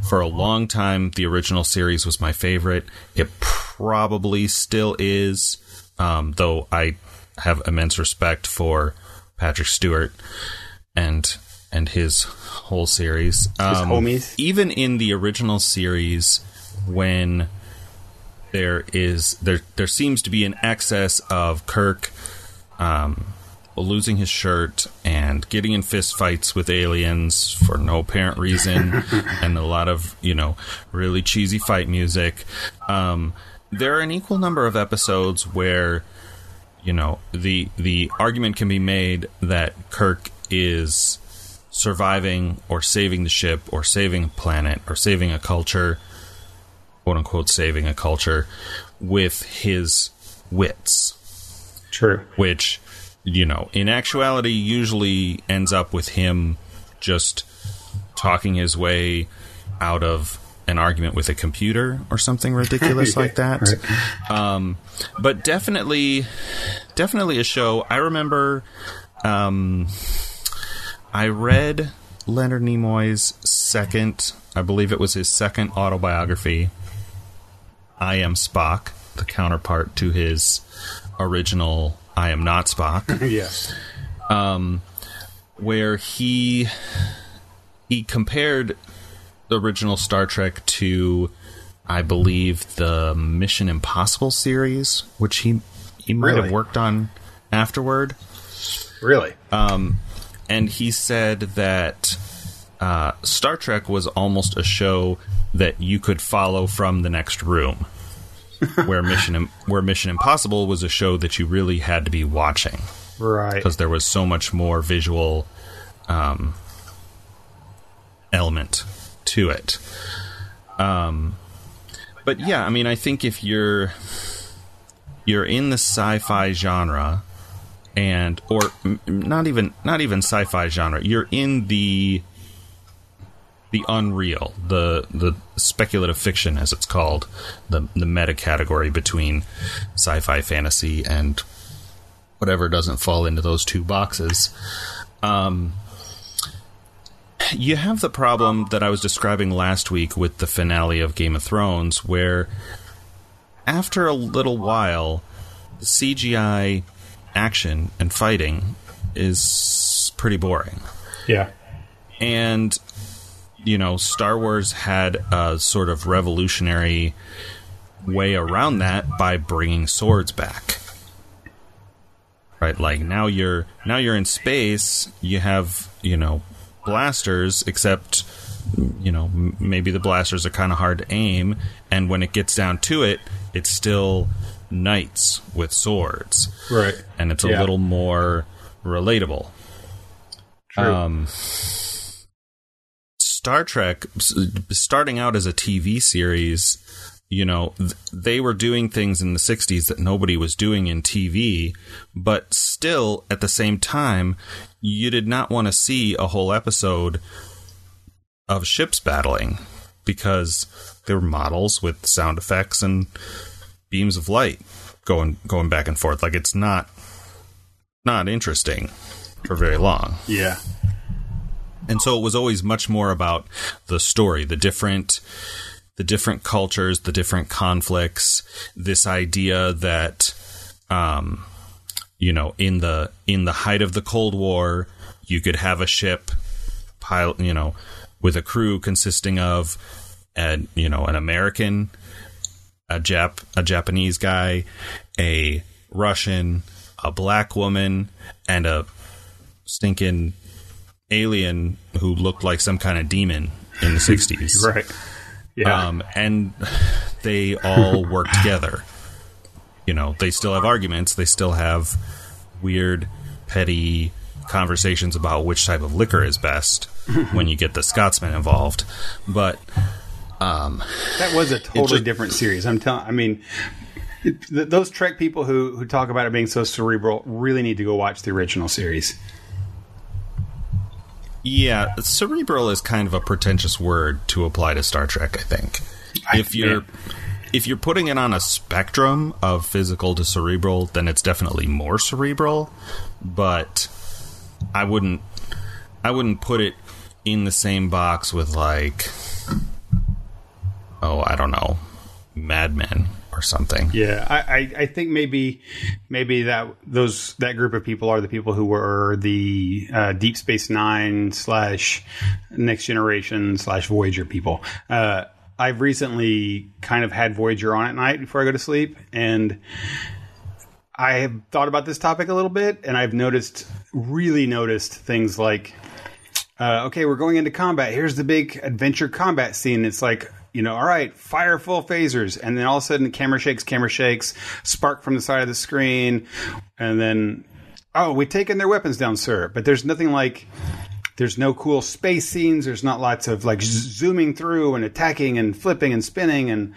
for a long time, the original series was my favorite. It probably still is, um, though I have immense respect for Patrick Stewart and and his whole series. Um, homies? Even in the original series, when there is there there seems to be an excess of Kirk um, losing his shirt and getting in fistfights with aliens for no apparent reason, and a lot of you know really cheesy fight music. Um, there are an equal number of episodes where you know the the argument can be made that Kirk is surviving or saving the ship or saving a planet or saving a culture quote unquote saving a culture with his wits. True. which you know in actuality usually ends up with him just talking his way out of an argument with a computer or something ridiculous like that. um, but definitely definitely a show. I remember um, i read leonard nimoy's second i believe it was his second autobiography i am spock the counterpart to his original i am not spock yes. Um, where he he compared the original Star Trek to I believe the Mission Impossible series, which he he might Really? have worked on afterward. Really. Um, And he said that uh, Star Trek was almost a show that you could follow from the next room. where Mission where Mission Impossible was a show that you really had to be watching right. because there was so much more visual um, element to it. Um, but yeah, I mean, I think if you're you're in the sci-fi genre, and or not even not even sci-fi genre, you're in the the unreal, the the speculative fiction, as it's called, the the meta category between sci-fi, fantasy, and whatever doesn't fall into those two boxes. Um, you have the problem that I was describing last week with the finale of Game of Thrones, where after a little while, CGI action and fighting is pretty boring. yeah. And, you know, Star Wars had a sort of revolutionary way around that by bringing swords back. Right, like now you're now you're in space. You have you know blasters, except you know m- maybe the blasters are kind of hard to aim, and when it gets down to it, it's still knights with swords, Right. and it's a Yeah. little more relatable. True. Um, Star Trek, starting out as a TV series, you know, th- they were doing things in the 60s that nobody was doing in TV, but still, at the same time, you did not want to see a whole episode of ships battling because they were models with sound effects and beams of light going going back and forth like it's not not interesting for very long yeah. and so it was always much more about the story the different the different cultures the different conflicts this idea that um you know in the in the height of the cold war you could have a ship pilot you know with a crew consisting of an you know an american a Jap a Japanese guy, a Russian, a black woman, and a stinking alien who looked like some kind of demon in the 60s. Right. Yeah. Um, and they all work together. You know, they still have arguments, they still have weird, petty conversations about which type of liquor is best when you get the Scotsman involved. But Um, that was a totally just- different series. I'm telling. I mean, it, th- those Trek people who who talk about it being so cerebral really need to go watch the original series. Yeah, cerebral is kind of a pretentious word to apply to Star Trek, I think. If you're if you're putting it on a spectrum of physical to cerebral, then it's definitely more cerebral. But I wouldn't I wouldn't put it in the same box with like oh I don't know Mad Men or something. Yeah, I, I, think maybe maybe that those that group of people are the people who were the uh, Deep Space Nine slash Next Generation slash Voyager people. Uh, I've recently kind of had Voyager on at night before I go to sleep, and I have thought about this topic a little bit, and I've noticed, really noticed things like, uh, okay, we're going into combat. Here's the big adventure combat scene. It's like, you know, all right, fire full phasers, and then all of a sudden, camera shakes, camera shakes, spark from the side of the screen, and then, oh, we've taken their weapons down, sir. But there's nothing like there's no cool space scenes. There's not lots of like zooming through and attacking and flipping and spinning. And,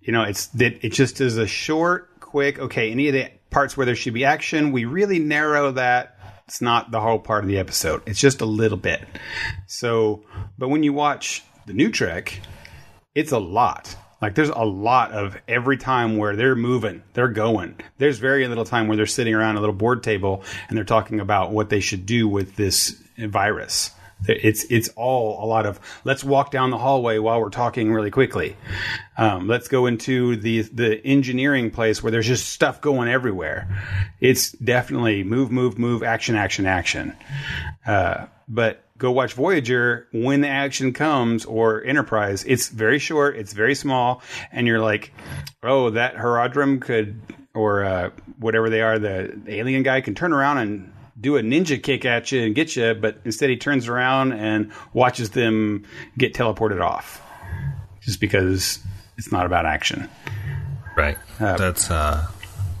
you know, it's, it, it just is a short, quick, okay, any of the parts where there should be action, we really narrow that. It's not the whole part of the episode. It's just a little bit. So, but when you watch the new Trek, it's a lot. Like there's a lot of every time where they're moving, they're going. There's very little time where they're sitting around a little board table and they're talking about what they should do with this virus. It's it's all a lot of let's walk down the hallway while we're talking really quickly. Um, let's go into the the engineering place where there's just stuff going everywhere. It's definitely move, move, move, action, action, action. Uh, but go watch Voyager when the action comes or Enterprise. It's very short, it's very small, and you're like, oh, that Horadrim could or uh, whatever they are, the alien guy can turn around and do a ninja kick at you and get you, but instead he turns around and watches them get teleported off, just because it's not about action. Right. Uh, That's uh,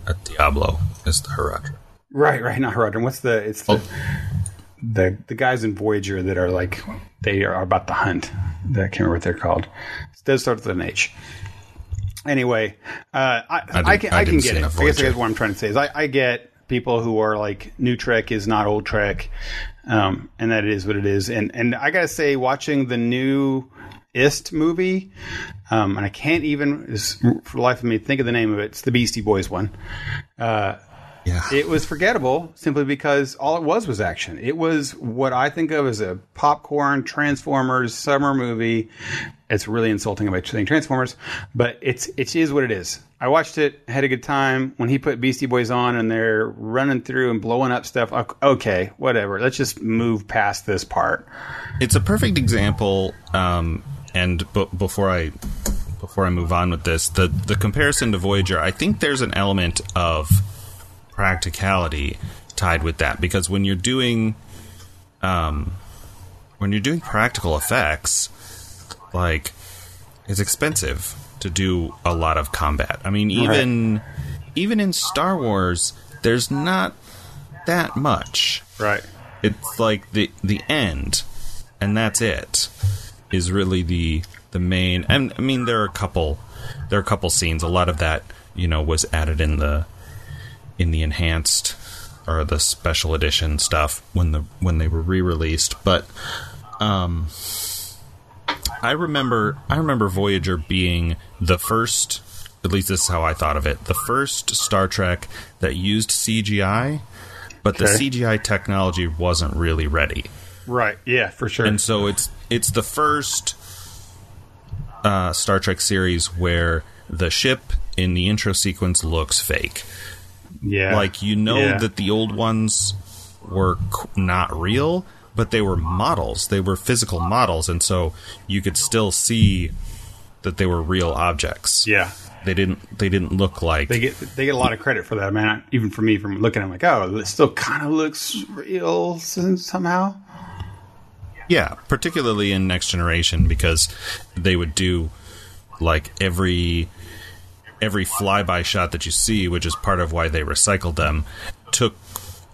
a Diablo is the Horadrim. Right, right, not Horadrim. What's the? It's the. Oh. The, the guys in Voyager that are like they are about to hunt. I can't remember what they're called. It does start with an H anyway, uh, I, I, I, can I, can get it. I guess what I'm trying to say is I, I get people who are like new Trek is not old Trek, um, and that is what it is. And and I gotta say, watching the new Ist movie, um, and I can't even for the life of me think of the name of it. It's the Beastie Boys one. Uh, yeah. It was forgettable simply because all it was was action. It was what I think of as a popcorn Transformers summer movie. It's really insulting about saying Transformers, but it's it is what it is. I watched it, had a good time. When he put Beastie Boys on and they're running through and blowing up stuff, okay, whatever. Let's just move past this part. It's a perfect example. Um, and b- before I before I move on with this, the the comparison to Voyager, I think there's an element of practicality tied with that because when you're doing um, when you're doing practical effects, like it's expensive to do a lot of combat. I mean, even right. even in Star Wars, there's not that much. Right. It's like the the end, and that's it. Is really the the main. And I mean, there are a couple there are a couple scenes. A lot of that you know was added in the in the enhanced or the special edition stuff when the when they were re-released. But um I remember I remember Voyager being the first at least this is how I thought of it the first Star Trek that used CGI but okay. the CGI technology wasn't really ready. Right. Yeah for sure. And so it's it's the first uh, Star Trek series where the ship in the intro sequence looks fake yeah. Like you know yeah. that the old ones were not real, but they were models. They were physical models, and so you could still see that they were real objects. Yeah. They didn't. They didn't look like they get. They get a lot of credit for that, man. Even for me, from looking, I'm like, oh, it still kind of looks real somehow. Yeah, particularly in Next Generation because they would do like every every flyby shot that you see, which is part of why they recycled them, took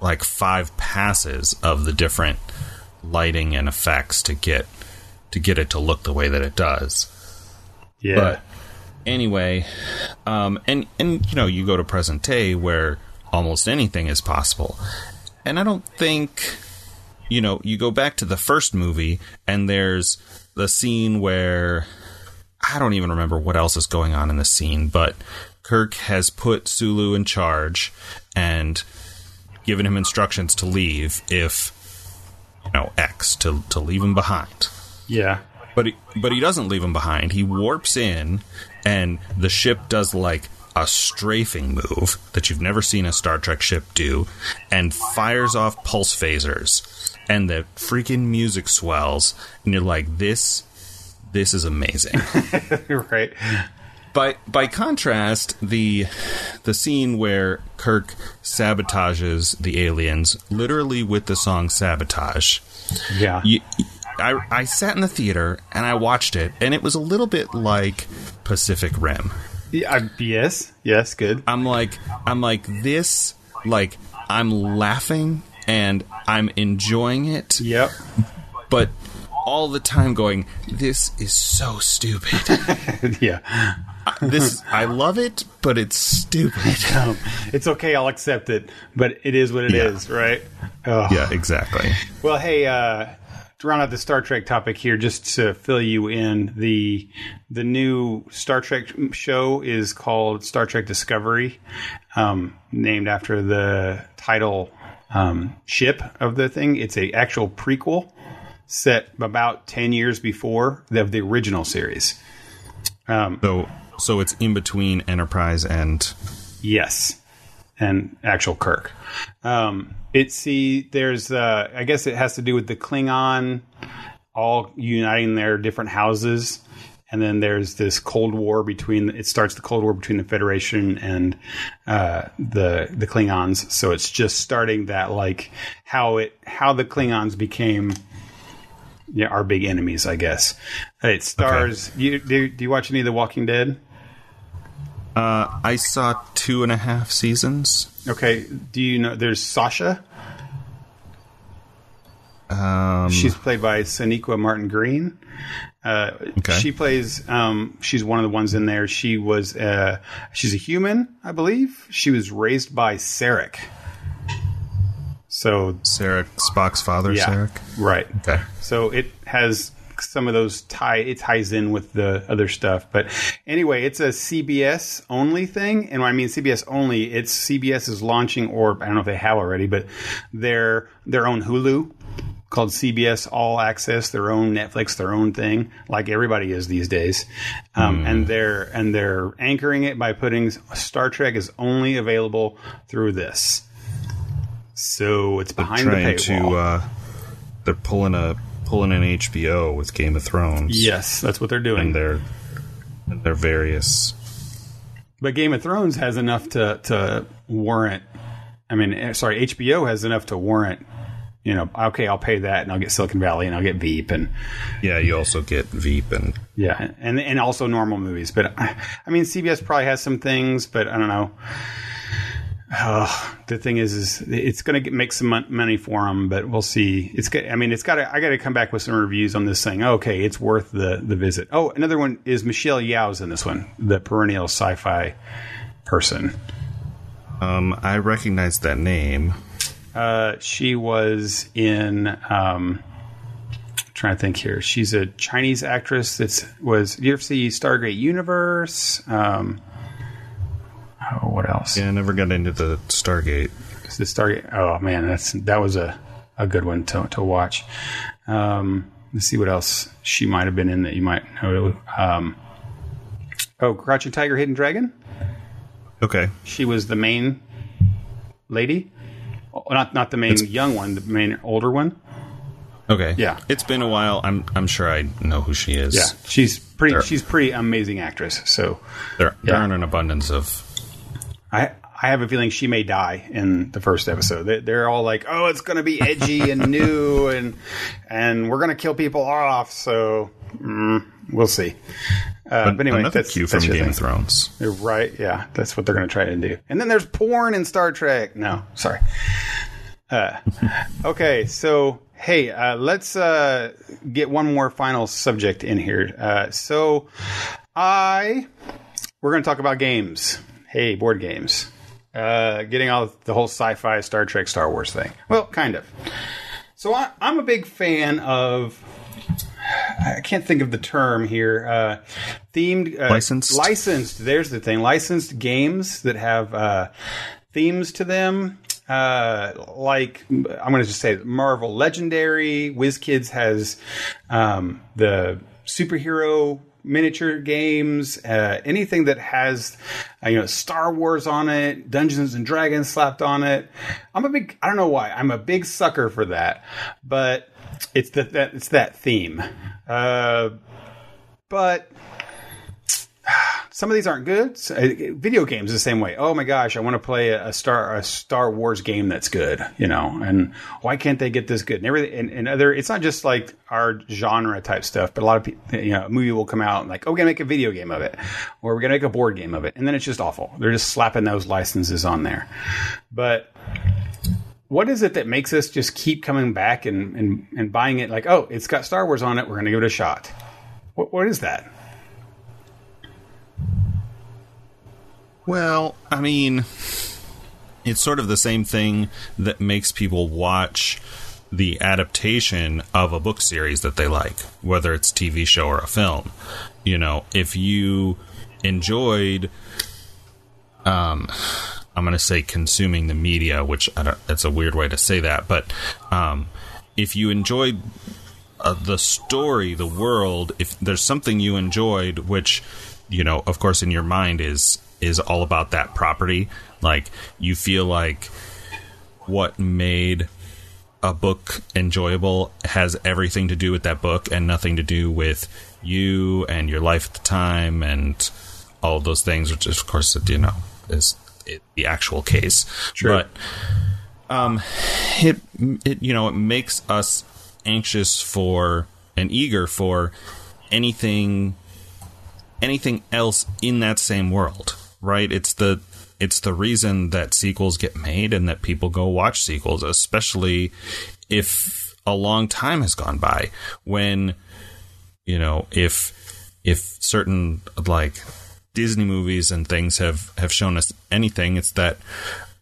like five passes of the different lighting and effects to get to get it to look the way that it does. Yeah. But anyway, um, and and you know you go to present day where almost anything is possible, and I don't think you know you go back to the first movie and there's the scene where I don't even remember what else is going on in the scene, but Kirk has put Sulu in charge and given him instructions to leave if you know X to to leave him behind. Yeah. But he, but he doesn't leave him behind. He warps in, and the ship does like a strafing move that you've never seen a Star Trek ship do, and fires off pulse phasers, and the freaking music swells, and you're like, this, this is amazing. right. by by contrast, the the scene where Kirk sabotages the aliens, literally with the song "Sabotage," Yeah. you, I I sat in the theater and I watched it, and it was a little bit like Pacific Rim. yeah yes. Yes. Good. I'm like I'm like this, like I'm laughing and I'm enjoying it, Yep. but all the time going, this is so stupid. yeah. this I love it, but it's stupid. Um, it's okay. I'll accept it, but it is what it is, Yeah. right? Oh. Yeah, exactly. Well, hey, uh, to round out the Star Trek topic here, just to fill you in, the the new Star Trek show is called Star Trek Discovery, um, named after the title um, ship of the thing. It's a actual prequel set about ten years before the, the original series. So so it's in between Enterprise and Yes, and actual Kirk. Um, it see there's uh, I guess it has to do with the Klingon all uniting their different houses, and then there's this Cold War between. It starts the Cold War between the Federation and uh, the the Klingons. So it's just starting that like how it how the Klingons became. Yeah, our big enemies, I guess. It stars. You, do, do you watch any of The Walking Dead? uh, I saw two and a half seasons. Okay. Do you know there's Sasha? Um, She's played by Sonequa Martin Green. Uh, Okay. She plays. Um, she's one of the ones in there. She was. Uh, she's a human, I believe. She was raised by Sarek. So Sarek Spock's father, yeah, Sarek. right. Okay. So it has some of those tie. It ties in with the other stuff. But anyway, it's a CBS only thing, and when I mean CBS only, it's CBS is launching, or I don't know if they have already, but their their own Hulu called CBS All Access, their own Netflix, their own thing, like everybody is these days. Um, And they're and they're anchoring it by putting Star Trek is only available through this. So it's behind the Trying paywall. to. Uh, they're pulling a pulling an HBO with Game of Thrones. yes, that's what they're doing. And they're and their various. But Game of Thrones has enough to to warrant. I mean, eh, sorry, HBO has enough to warrant. You know, okay, I'll pay that, and I'll get Silicon Valley, and I'll get Veep, and Yeah, you also get Veep and yeah, and and also normal movies. But I, I mean, CBS probably has some things, but I don't know. Oh, the thing is, is it's going to make some money for them, but we'll see. It's got, I mean, it's got. to I got to come back with some reviews on this thing. Okay, it's worth the the visit. Oh, another one is Michelle Yeoh's in this one, the perennial sci-fi person. um, I recognize that name. Uh, she was in. Um, trying to think here. She's a Chinese actress. That's was. You ever see Stargate Universe? Um, oh, what else? Yeah, I never got into the Stargate. The Stargate? Oh man, that's that was a, a good one to to watch. Um, let's see what else she might have been in that you might know. Um, oh, Crouching Tiger, Hidden Dragon. Okay. She was the main lady. Oh, not not the main young one, the main older one. Okay. Yeah. It's been a while. I'm I'm sure I know who she is. Yeah, she's pretty. There. She's pretty amazing actress. So There, there Yeah. aren't an abundance of. I I have a feeling she may die in the first episode. They, they're all like, "Oh, it's going to be edgy and new, and and we're going to kill people off." So mm, we'll see. Uh, but, anyway, another that's, cue that's from Game thing. of Thrones. Right. Yeah, that's what they're going to try to do. And then there's porn in Star Trek. No, sorry. Uh, okay, so hey, uh, let's uh, get one more final subject in here. Uh, so I we're going to talk about games. Hey, board games. Uh, getting all the whole sci-fi, Star Trek, Star Wars thing. Well, kind of. So I, I'm a big fan of I can't think of the term here. Uh, themed, uh, Licensed? licensed. There's the thing. Licensed games that have uh, themes to them. Uh, like I'm going to just say Marvel Legendary. WizKids has um, the superhero miniature games. Uh, anything that has uh, you know Star Wars on it, Dungeons and Dragons slapped on it. I'm a big. I don't know why. I'm a big sucker for that, but it's the, that it's that theme. Uh, but some of these aren't good. So, uh, video games the same way. Oh my gosh, I want to play a Star a Star Wars game that's good, you know. And why can't they get this good? And everything and, and other. It's not just like our genre type stuff, but a lot of people, you know, a movie will come out and like, oh, we're gonna make a video game of it, or we're gonna make a board game of it, and then it's just awful. They're just slapping those licenses on there. But what is it that makes us just keep coming back and, and, and buying it like, oh, it's got Star Wars on it, we're going to give it a shot? What, what is that? Well, I mean, it's sort of the same thing that makes people watch the adaptation of a book series that they like, whether it's TV show or a film. You know, if you enjoyed um I'm going to say consuming the media, which I don't, it's a weird way to say that, but um, if you enjoyed uh, the story, the world, if there's something you enjoyed, which you know, of course, in your mind is is all about that property, like you feel like what made a book enjoyable has everything to do with that book and nothing to do with you and your life at the time and all of those things, which of course, you know, is the actual case. Sure. But um, it it you know it makes us anxious for and eager for anything anything else in that same world, right? It's the it's the reason that sequels get made and that people go watch sequels, especially if a long time has gone by when you know if if certain like Disney movies and things have have shown us anything, it's that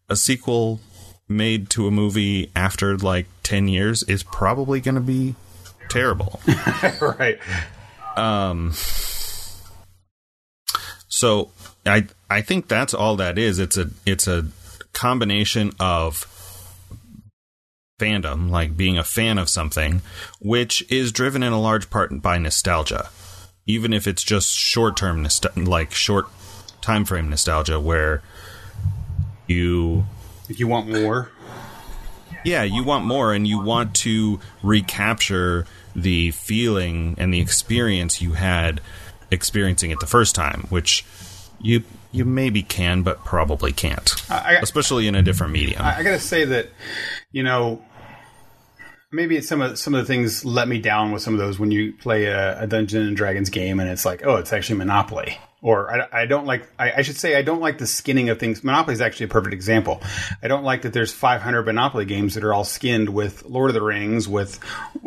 a sequel made to a movie after like 10 years is probably going to be terrible. right. Um so I I think that's all that is. It's a it's a combination of fandom, like being a fan of something, which is driven in a large part by nostalgia. Even if it's just short term nostalgia, like short time frame nostalgia, where you You want more? yeah, you want more and you want to recapture the feeling and the experience you had experiencing it the first time, which you you maybe can, but probably can't, I- especially in a different medium. I, I got to say that, you know, maybe some of some of the things let me down with some of those when you play a, a Dungeons and Dragons game and it's like, oh, it's actually Monopoly. Or I, I don't like. I, I should say I don't like the skinning of things. Monopoly is actually a perfect example. I don't like that there's 500 Monopoly games that are all skinned with Lord of the Rings, with,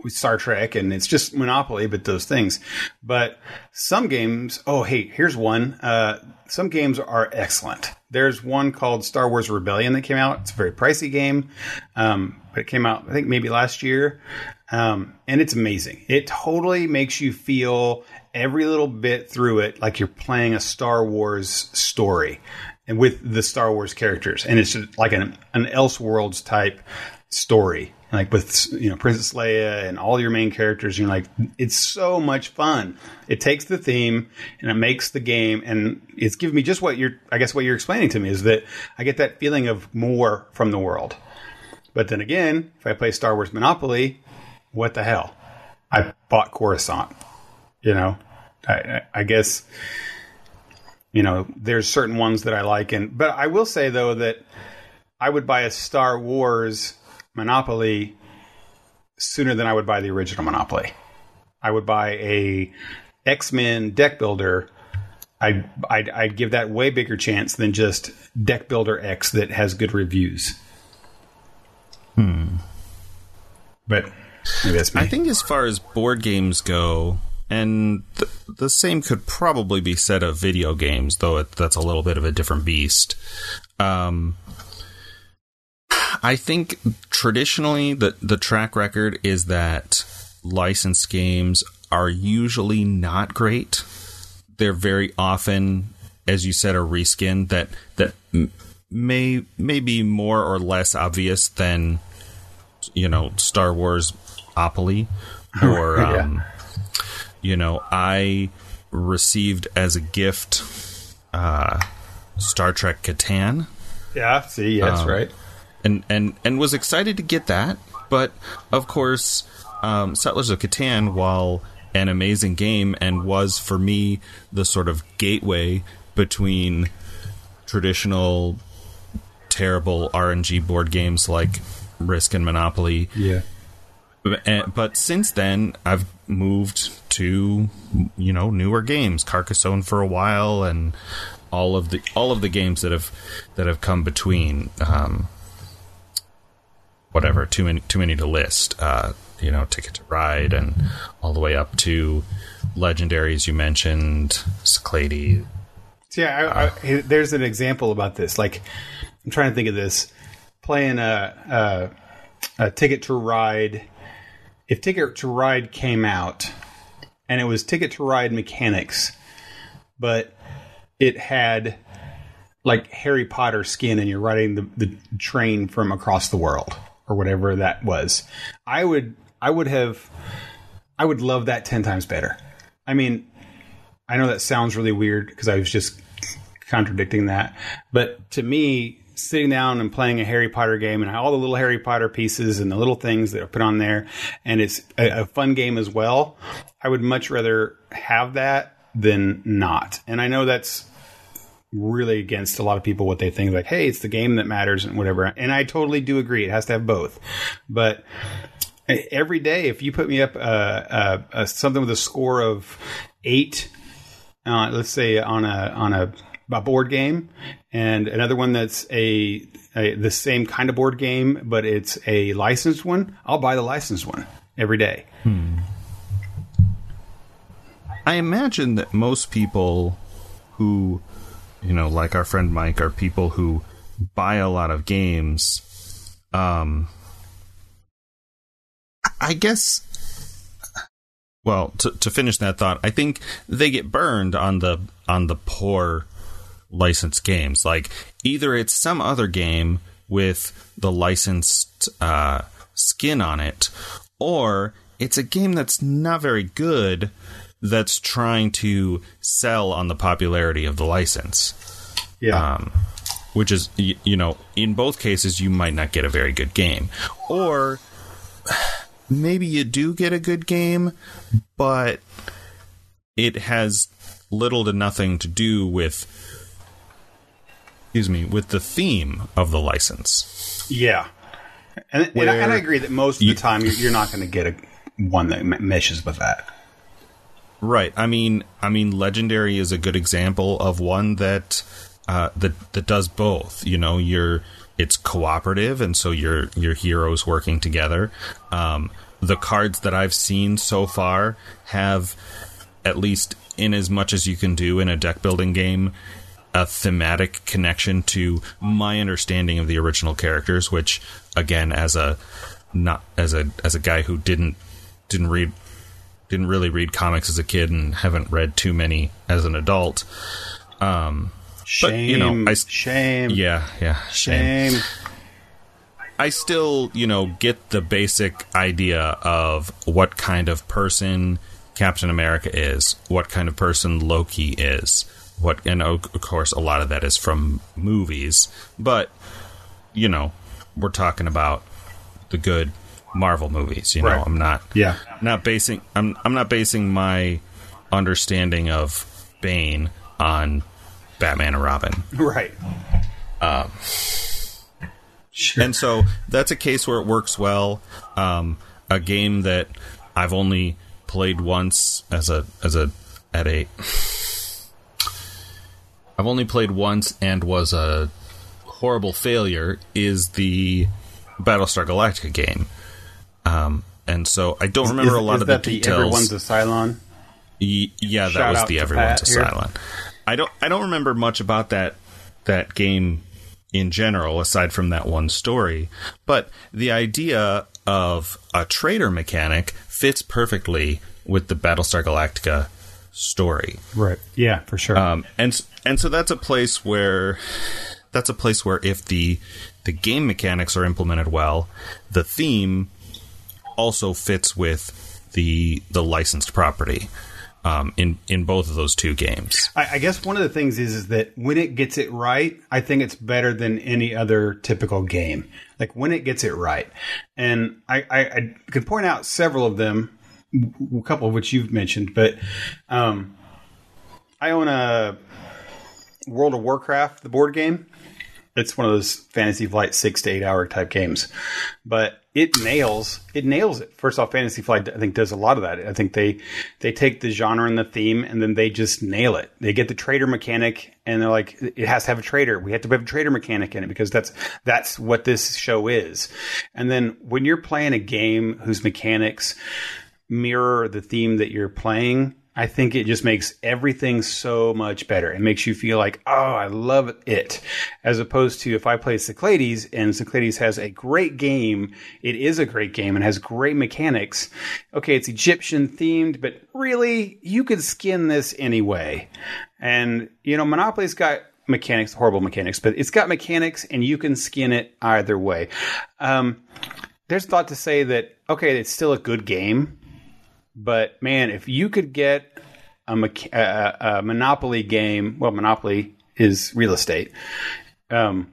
with Star Trek, and it's just Monopoly, but those things. But some games. Oh, hey, here's one. Uh, some games are excellent. There's one called Star Wars Rebellion that came out. It's a very pricey game, um, but it came out I think maybe last year, um, and it's amazing. It totally makes you feel every little bit through it like you're playing a Star Wars story, and with the Star Wars characters, and it's like an an Elseworlds type story like with you know Princess Leia and all your main characters. You're like, it's so much fun. It takes the theme and it makes the game, and it's giving me just what you're. I guess what you're explaining to me is that I get that feeling of more from the world. But then again, if I play Star Wars Monopoly, what the hell? I bought Coruscant. You know, I, I guess you know there's certain ones that I like, and but I will say though that I would buy a Star Wars Monopoly sooner than I would buy the original Monopoly. I would buy a X Men deck builder. I'd, I'd, I'd give that way bigger chance than just Deck Builder X that has good reviews. Hmm. But maybe that's me. I think as far as board games go, and th- the same could probably be said of video games, though it, that's a little bit of a different beast. Um, I think traditionally the the track record is that licensed games are usually not great. They're very often, as you said, a reskin that that may may be more or less obvious than you know Star Wars Opoly or Yeah. You know I received as a gift uh, Star Trek Catan Yeah. See, yes, Um, right. and and and was excited to get that. But of course, um, Settlers of Catan, while an amazing game and was for me the sort of gateway between traditional terrible RNG board games like Risk and Monopoly Yeah. And- but since then, I've moved to you know newer games, Carcassonne for a while, and all of the all of the games that have that have come between. Um, whatever, too many too many to list. Uh, you know, Ticket to Ride, and all the way up to legendaries you mentioned, Cyclades. Yeah, I, I, there's an example about this. Like, I'm trying to think of this. Playing a, a, a Ticket to Ride. If Ticket to Ride came out, and it was Ticket to Ride mechanics, but it had like Harry Potter skin, and you're riding the, the train from across the world, or whatever that was, I would I would have I would love that ten times better. I mean, I know that sounds really weird because I was just contradicting that. But to me, sitting down and playing a Harry Potter game and all the little Harry Potter pieces and the little things that are put on there, and it's a, a fun game as well, I would much rather have that than not. And I know that's really against a lot of people what they think like hey it's the game that matters and whatever and i totally do agree it has to have both but every day if you put me up uh, uh, uh, something with a score of eight uh, let's say on a on a, a board game, and another one that's a, a the same kind of board game, but it's a licensed one. I'll buy the licensed one every day. I imagine that most people who, you know, like our friend Mike, are people who buy a lot of games. Um, I guess. Well, to to finish that thought, I think they get burned on the on the poor licensed games. Like either it's some other game with the licensed uh, skin on it, or it's a game that's not very good that's trying to sell on the popularity of the license. Yeah, Um, which is, y- you know, in both cases, you might not get a very good game. Or maybe you do get a good game, but it has little to nothing to do with, excuse me, with the theme of the license. yeah, and, and, I, and I agree that most of you- the time you're, you're not going to get a one that meshes with that. Right. I mean, I mean, Legendary is a good example of one that uh, that that does both. You know, you're it's cooperative, and so your your heroes working together. Um, the cards that I've seen so far have, at least in as much as you can do in a deck building game, a thematic connection to my understanding of the original characters. Which, again, as a not as a as a guy who didn't didn't read didn't really read comics as a kid and haven't read too many as an adult. Um, Shame, But, you know, I shame, yeah, yeah, shame. shame. I still, you know, get the basic idea of what kind of person Captain America is, what kind of person Loki is, what, and of course, a lot of that is from movies, but you know, we're talking about the good Marvel movies. You know, Right. I'm not, Yeah. not basing, I'm, I'm not basing my understanding of Bane on Batman and Robin. Right. sure. And so that's a case where it works well. Um, a game that I've only played once as a as a at a I've only played once and was a horrible failure is the Battlestar Galactica game. Um, and so I don't remember is, a lot of the that the details. Everyone's a Cylon. Y- yeah, that was the Everyone's Pat a here. Silent. I don't I don't remember much about that that game in general aside from that one story, but the idea of a traitor mechanic fits perfectly with the Battlestar Galactica story. Right. Yeah, for sure. Um, and and so that's a place where that's a place where if the the game mechanics are implemented well, the theme also fits with the the licensed property um, in in both of those two games. I, I guess one of the things is is that when it gets it right, I think it's better than any other typical game. Like when it gets it right, and I, I, I can point out several of them, a couple of which you've mentioned, but um, I own a World of Warcraft, the board game. It's one of those Fantasy Flight six to eight hour type games, but it nails it nails it. First off, Fantasy Flight I think does a lot of that. I think they they take the genre and the theme and then they just nail it. They get the traitor mechanic and they're like, it has to have a traitor. We have to have a traitor mechanic in it because that's that's what this show is. And then when you're playing a game whose mechanics mirror the theme that you're playing, I think it just makes everything so much better. It makes you feel like, oh, I love it. As opposed to if I play Cyclades and Cyclades has a great game, it is a great game and has great mechanics. Okay, it's Egyptian themed, but really, you could skin this anyway. And, you know, Monopoly's got mechanics, horrible mechanics, but it's got mechanics and you can skin it either way. Um, there's thought to say that, okay, it's still a good game but man, if you could get a, a, a Monopoly game, well, Monopoly is real estate. Um,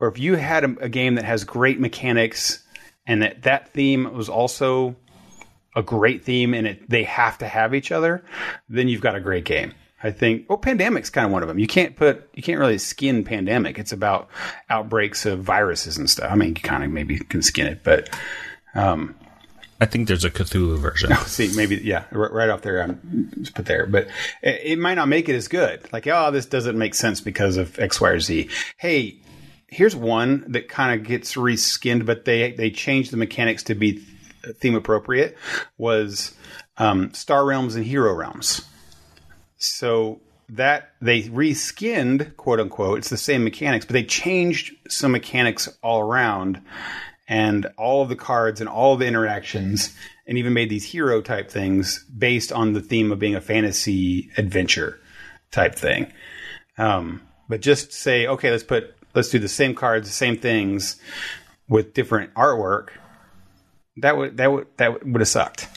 or if you had a, a, game that has great mechanics and that that theme was also a great theme and it they have to have each other, then you've got a great game. I think well pandemic's kind of one of them. You can't put you can't really skin pandemic. It's about outbreaks of viruses and stuff. I mean, you kind of maybe can skin it, but um, I think there's a Cthulhu version. Oh, see, maybe yeah, right off there, I'm just put there, but it, it, might not make it as good. Like, oh, this doesn't make sense because of X, Y, or Z. Hey, here's one that kind of gets reskinned, but they they changed the mechanics to be theme appropriate. Was um, Star Realms and Hero Realms. So that they reskinned, quote unquote, it's the same mechanics, but they changed some mechanics all around and all of the cards and all of the interactions and even made these hero type things based on the theme of being a fantasy adventure type thing. Um, but just say, okay, let's put let's do the same cards, the same things with different artwork. That would that would that would have sucked.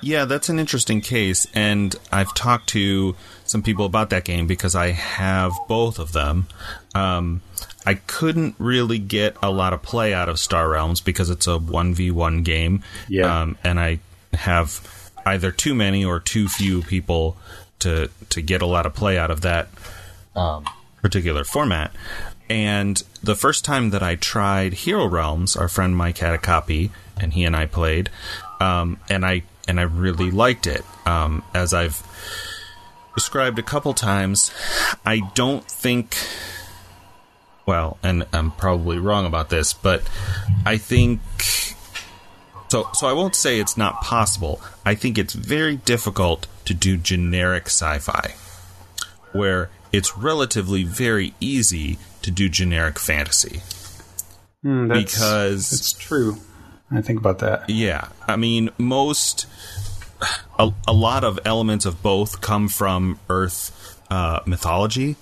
Yeah, that's an interesting case, and I've talked to some people about that game because I have both of them. Um, I couldn't really get a lot of play out of Star Realms because it's a 1v1 game. Yeah. Um, and I have either too many or too few people to to get a lot of play out of that um, particular format. And the first time that I tried Hero Realms, our friend Mike had a copy, and he and I played, um, and I and I really liked it. Um, as I've described a couple times, I don't think well, and I'm probably wrong about this, but I think so so I won't say it's not possible. I think it's very difficult to do generic sci-fi where it's relatively very easy to do generic fantasy. Mm, that's, because it's true. I think about that. Yeah. I mean, most a, a lot of elements of both come from Earth uh, mythology.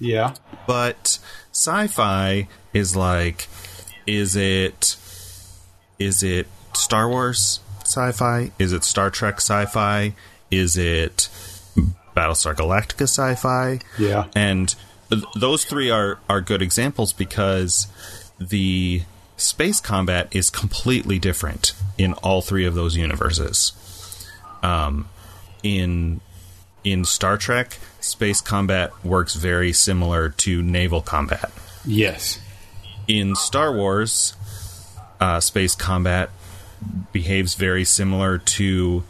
Yeah. But sci-fi is like is it is it Star Wars sci-fi? Is it Star Trek sci-fi? Is it Battlestar Galactica sci-fi? Yeah. And th- those three are are good examples because the space combat is completely different in all three of those universes. Um, in in Star Trek, space combat works very similar to naval combat. Yes. In Star Wars, uh, space combat behaves very similar to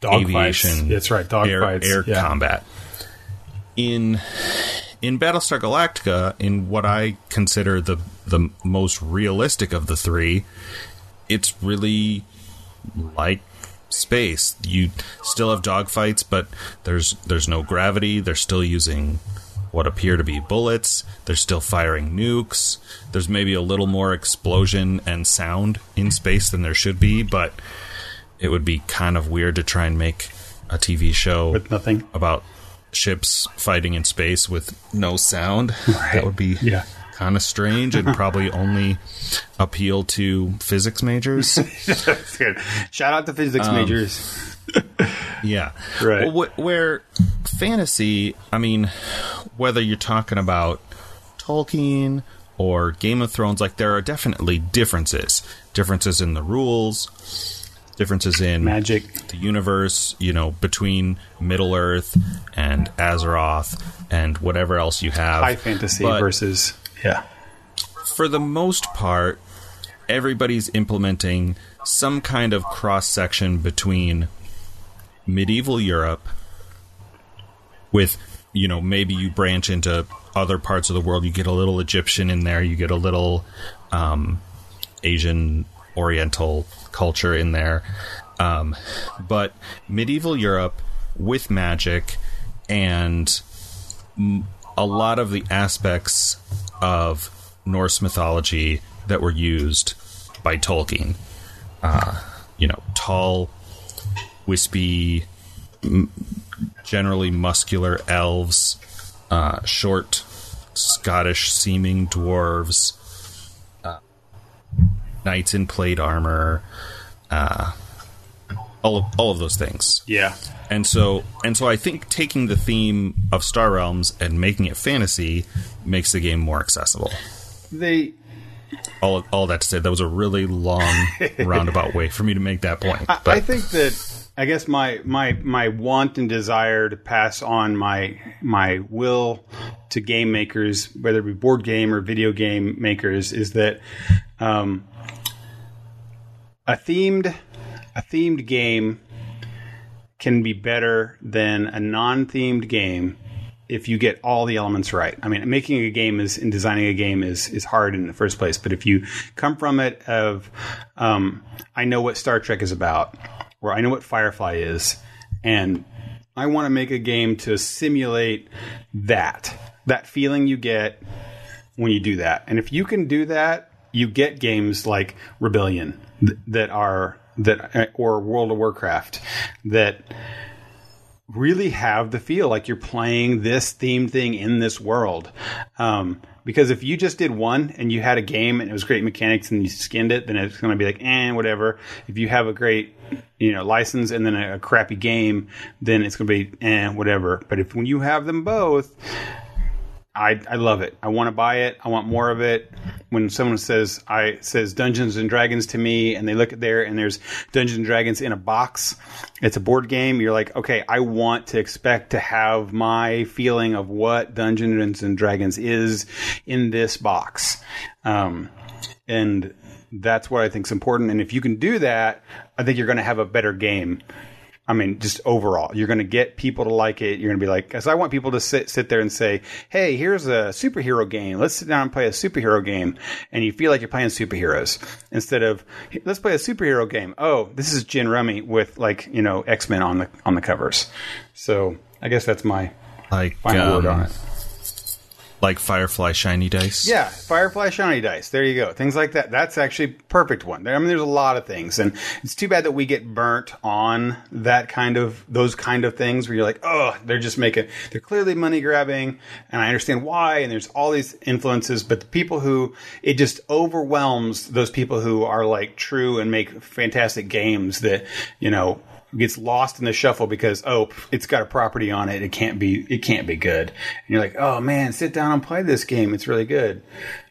dog aviation. Fights. That's right, dog air, fights. air yeah. combat. In in Battlestar Galactica, in what I consider the the most realistic of the three, it's really like space. You still have dogfights, but there's there's no gravity. They're still using what appear to be bullets. They're still firing nukes. There's maybe a little more explosion and sound in space than there should be, but it would be kind of weird to try and make a TV show with nothing about ships fighting in space with no sound. Right. That would be yeah. Kind of strange and probably only appeal to physics majors. Shout out to physics um, majors. yeah. Right. Well, wh- where fantasy, I mean, whether you're talking about Tolkien or Game of Thrones, like there are definitely differences. Differences in the rules, differences in magic, the universe, you know, between Middle Earth and Azeroth and whatever else you have. High fantasy but versus yeah. For the most part, everybody's implementing some kind of cross section between medieval Europe with you know maybe you branch into other parts of the world. You get a little egyptian in there. You get a little um, asian oriental culture in there. Um, but medieval europe with magic and a lot of the aspects of norse mythology that were used by tolkien. Uh, you know tall wispy m- generally muscular elves, uh, short Scottish seeming dwarves, uh, knights in plate armor, uh, all of all of those things. Yeah. And so and so I think taking the theme of Star Realms and making it fantasy makes the game more accessible. They all all that to say that was a really long roundabout way for me to make that point. I, I think that I guess my my my want and desire to pass on my my will to game makers, whether it be board game or video game makers, is that um, a themed themed game can be better than a non-themed game if you get all the elements right. I mean, making a game is and designing a game is is hard in the first place, but if you come from it of um, I know what Star Trek is about where I know what Firefly is, and I want to make a game to simulate that that feeling you get when you do that. And if you can do that, you get games like Rebellion th- that are that or World of Warcraft that really have the feel like you're playing this themed thing in this world. Um, because if you just did one and you had a game and it was great mechanics and you skinned it, then it's going to be like, eh, whatever. If you have a great, you know, license and then a, a crappy game, then it's going to be, eh, whatever. But if when you have them both, I, I love it. I want to buy it. I want more of it. When someone says I says Dungeons and Dragons to me, and they look at there and there's Dungeons and Dragons in a box, it's a board game. You're like, okay, I want to expect to have my feeling of what Dungeons and Dragons is in this box, um, and that's what I think is important. And if you can do that, I think you're going to have a better game I mean, just overall, you're going to get people to like it. You're going to be like, because I want people to sit sit there and say, "Hey, here's a superhero game. Let's sit down and play a superhero game." And you feel like you're playing superheroes instead of let's play a superhero game. Oh, this is Gin Rummy with like you know X Men on the on the covers. So I guess that's my like final um, word on it like Firefly shiny dice. Yeah, Firefly shiny dice. There you go. Things like that. That's actually perfect one. I mean, there's a lot of things, and it's too bad that we get burnt on that kind of those kind of things where you're like, oh, they're just making they're clearly money grabbing, and I understand why. And there's all these influences, but the people who it just overwhelms those people who are like true and make fantastic games that you know gets lost in the shuffle because oh it's got a property on it. It can't be it can't be good. And you're like oh man sit down and play this game. It's really good.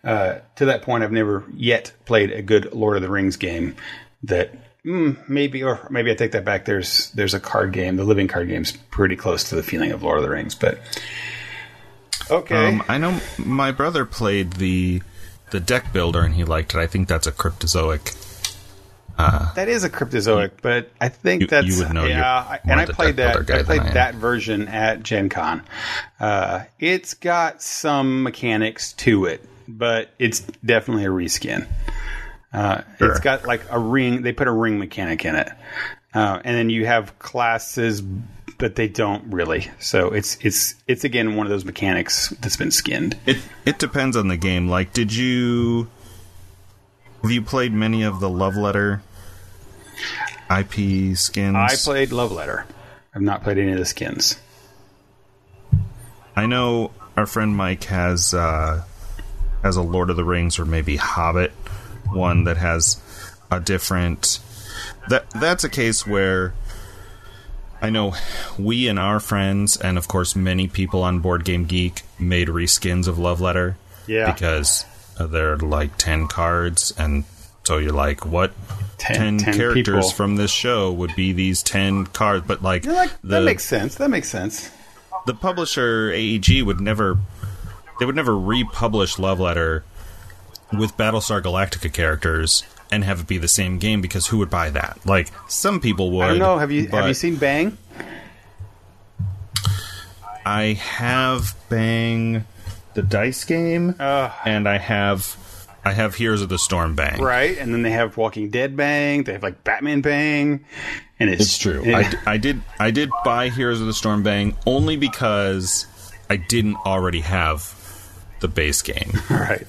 Uh, to that point i've never yet played a good lord of the rings game that mm, maybe or maybe i take that back. There's there's a card game. The living card game's pretty close to the feeling of lord of the rings but okay. Um, i know my brother played the the deck builder and he liked it. I think that's a cryptozoic uh, that is a cryptozoic, but I think you, that's you would know. Yeah, and I played that. I played I that version at Gen Con. Uh, it's got some mechanics to it, but it's definitely a reskin. Uh, sure. It's got like a ring. They put a ring mechanic in it, uh, and then you have classes but they don't really. So it's it's it's again one of those mechanics that's been skinned. It it depends on the game. Like, did you have you played many of the love letter IP skins? I played Love Letter. I've not played any of the skins. I know our friend Mike has uh, has a Lord of the Rings or maybe Hobbit one that has a different. That that's a case where I know we and our friends, and of course many people on Board Game Geek, made reskins of Love Letter. Yeah. because uh, they're like ten cards, and so you're like, what? 10 10 characters people. from this show would be these 10 cards but like, like the, that makes sense. That makes sense. the publisher AEG would never they would never republish Love Letter with Battlestar Galactica characters and have it be the same game because who would buy that? Like some people would. I don't know. Have you have you seen Bang? I have Bang the dice game Uh, and I have I have Heroes of the Storm Bang. right, and then they have Walking Dead Bang. They have like Batman Bang, and it's, It's true. I I, did I did buy Heroes of the Storm Bang only because I didn't already have the base game. right.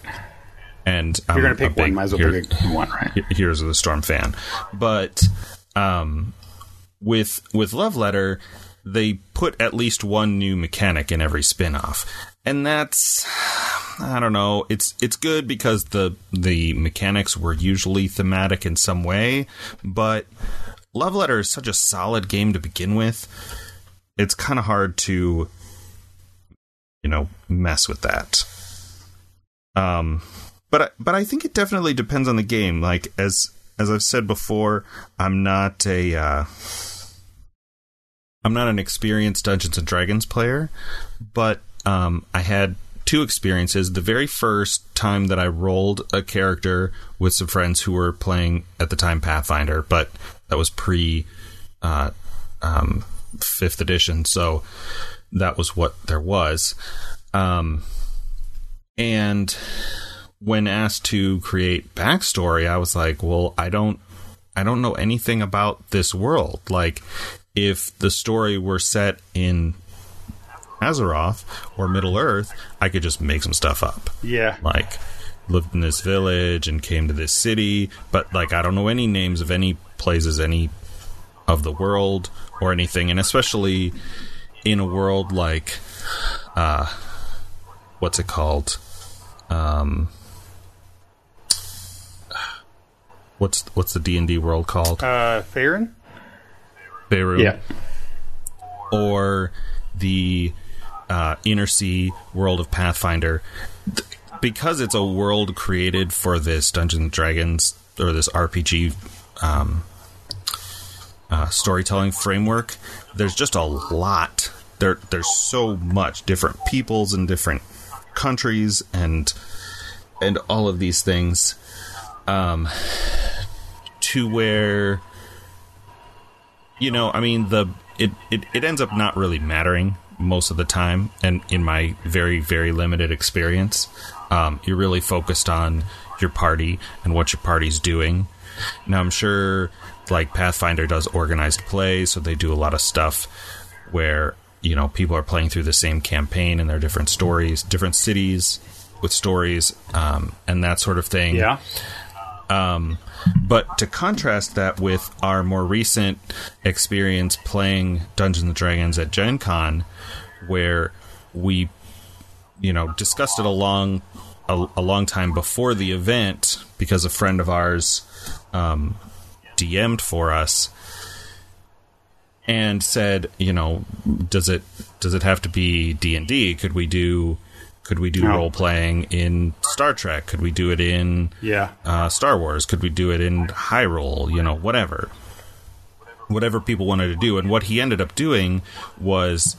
And You're gonna pick one. Might as well pick one, right? Heroes of the Storm fan. But um, with with Love Letter, they put at least one new mechanic in every spin-off. And that's I don't know, it's it's good because the the mechanics were usually thematic in some way, but Love Letter is such a solid game to begin with. It's kind of hard to you know, mess with that. Um but I, but I think it definitely depends on the game. Like as as I've said before, I'm not a uh, I'm not an experienced Dungeons and Dragons player, but um, I had two experiences. The very first time that I rolled a character with some friends who were playing at the time Pathfinder, but that was pre uh, um, fifth edition, so that was what there was. Um, and when asked to create backstory, I was like, well, I don't I don't know anything about this world. Like if the story were set in Azeroth or Middle Earth, I could just make some stuff up. Yeah. Like lived in this village and came to this city, but like I don't know any names of any places any of the world or anything, and especially in a world like uh what's it called? Um what's what's the D and D world called? Uh, Faerûn. Beirut Yeah. or the uh, Inner Sea world of Pathfinder, th- because it's a world created for this Dungeons and Dragons or this RPG um, uh, storytelling framework, there's just a lot. There, there's so much. Different peoples and different countries and and all of these things, um, to where you know, I mean, the it, it it ends up not really mattering most of the time, and in my very very limited experience, um, you're really focused on your party and what your party's doing. Now, I'm sure like Pathfinder does organized play, so they do a lot of stuff where you know people are playing through the same campaign and their different stories, different cities with stories, um, and that sort of thing. Yeah. Um, But to contrast that with our more recent experience playing Dungeons and Dragons at Gen Con, where we, you know, discussed it a long, a, a long time before the event because a friend of ours um, DM'd for us and said, you know, does it does it have to be D and D? Could we do could we do No. role playing in Star Trek? Could we do it in Yeah. uh, Star Wars? Could we do it in Hyrule? You know, whatever. Whatever people wanted to do. And what he ended up doing was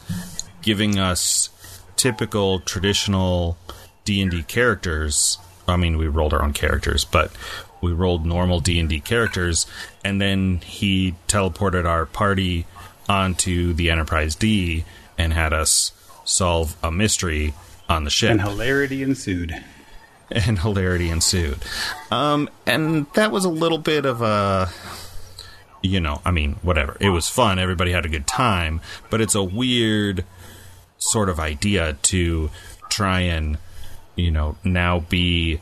giving us typical traditional D&D characters. I mean, we rolled our own characters, but we rolled normal D&D characters and then he teleported our party onto the Enterprise D and had us solve a mystery on the ship And hilarity ensued. and hilarity ensued. Um, and that was a little bit of a you know, I mean, whatever. It was fun. Everybody had a good time, but it's a weird sort of idea to try and, you know, now be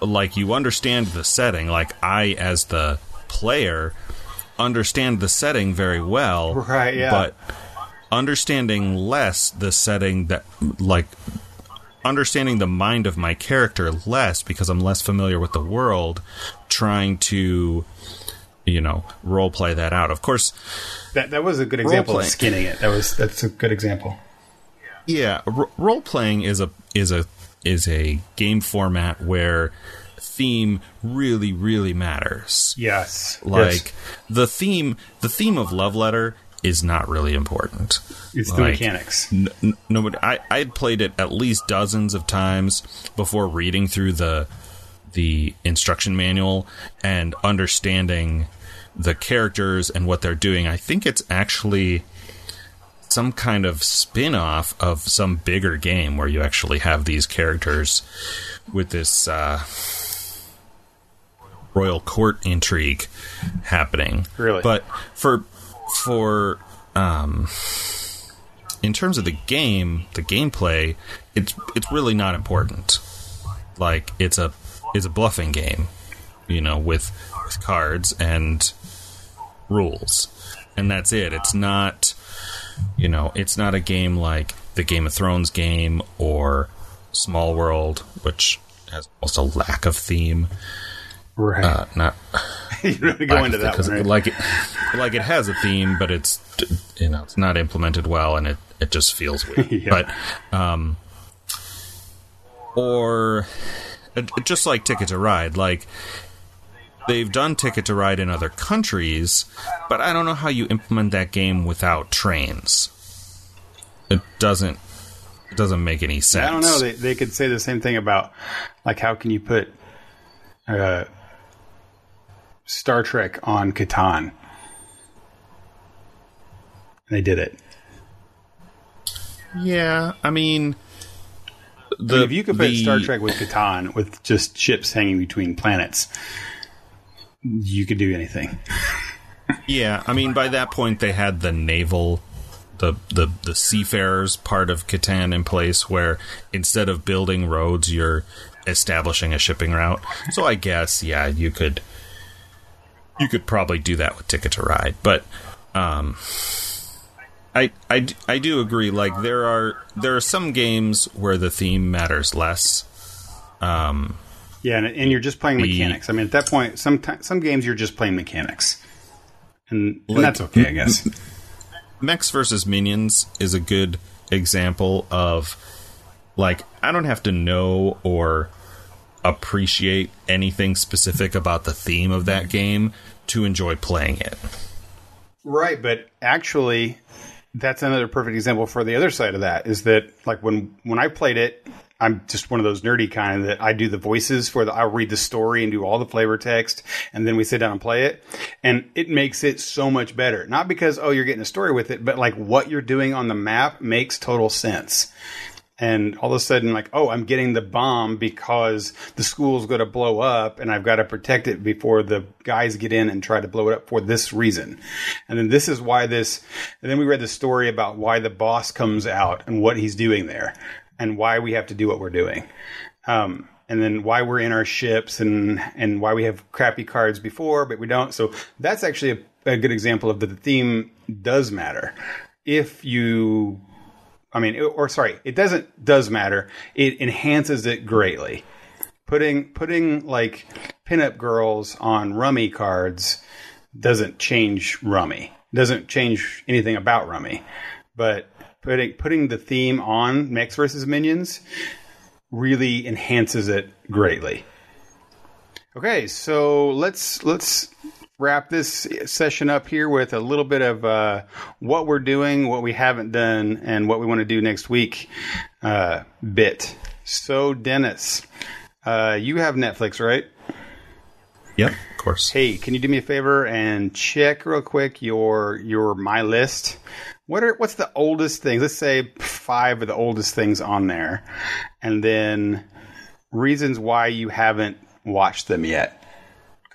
like you understand the setting. Like I, as the player, understand the setting very well. Right, yeah. But understanding less the setting that, like, understanding the mind of my character less because I'm less familiar with the world, trying to you know role play that out. Of course, That that was a good example of skinning it. That was that's a good example. yeah, r- role playing is a is a is a game format where theme really really matters. Yes. Like Yes. the theme the theme of Love Letter is not really important. it's the mechanics. N- n- nobody I I had played it at least dozens of times before reading through the the instruction manual and understanding the characters and what they're doing. I think it's actually some kind of spin-off of some bigger game where you actually have these characters with this uh, royal court intrigue happening. Really? But for for um in terms of the game, the gameplay, it's it's really not important. Like it's a it's a bluffing game, you know, with with cards and rules, and that's it. It's not, you know, it's not a game like the Game of Thrones game or Small World, which has almost a lack of theme. Right. Uh, not you go into that one. Right? like it like it has a theme, but it's you know it's not implemented well, and it it just feels weird. Yeah. But um, or just like Ticket to Ride, like they've done Ticket to Ride in other countries, but I don't know how you implement that game without trains. It doesn't. It doesn't make any sense. I don't know. They they could say the same thing about like how can you put uh, Star Trek on Catan? And they did it. yeah, I mean, I mean, if you could put the- Star Trek with Catan with just ships hanging between planets, you could do anything. Yeah, I mean by that point they had the naval the the the seafarers part of Catan in place where instead of building roads you're establishing a shipping route. So I guess yeah, you could you could probably do that with Ticket to Ride, but um I, I, I do agree like there are there are some games where the theme matters less. Um Yeah, and, and you're just playing The- mechanics. I mean, at that point, some some games you're just playing mechanics, and, and Like- that's okay, I guess. Mechs versus Minions is a good example of like I don't have to know or appreciate anything specific about the theme of that game to enjoy playing it. Right, but actually, that's another perfect example for the other side of that. Is that like when when I played it, I'm just one of those nerdy kind that I do the voices for the. I'll read the story and do all the flavor text, and then we sit down and play it, and it makes it so much better. Not because oh you're getting a story with it, but like what you're doing on the map makes total sense. And all of a sudden, like, oh, I'm getting the bomb because the school's going to blow up and I've got to protect it before the guys get in and try to blow it up for this reason. And then this is why this, and then we read the story about why the boss comes out and what he's doing there and why we have to do what we're doing. Um, and then why we're in our ships and, and why we have crappy cards before, but we don't. So that's actually a, a good example of that the theme does matter. If you I mean, or sorry, it doesn't does matter. It enhances it greatly. Putting putting like pinup girls on rummy cards doesn't change rummy. Doesn't change anything about rummy. But putting putting the theme on Mechs versus Minions really enhances it greatly. Okay, so let's let's wrap this session up here with a little bit of uh, what we're doing, what we haven't done, and what we want to do next week. Uh, bit. So, Dennis, uh, you have Netflix, right? Yep, of course. Hey, can you do me a favor and check real quick your your my list? What are what's the oldest things? Let's say five of the oldest things on there, and then reasons why you haven't watched them yet.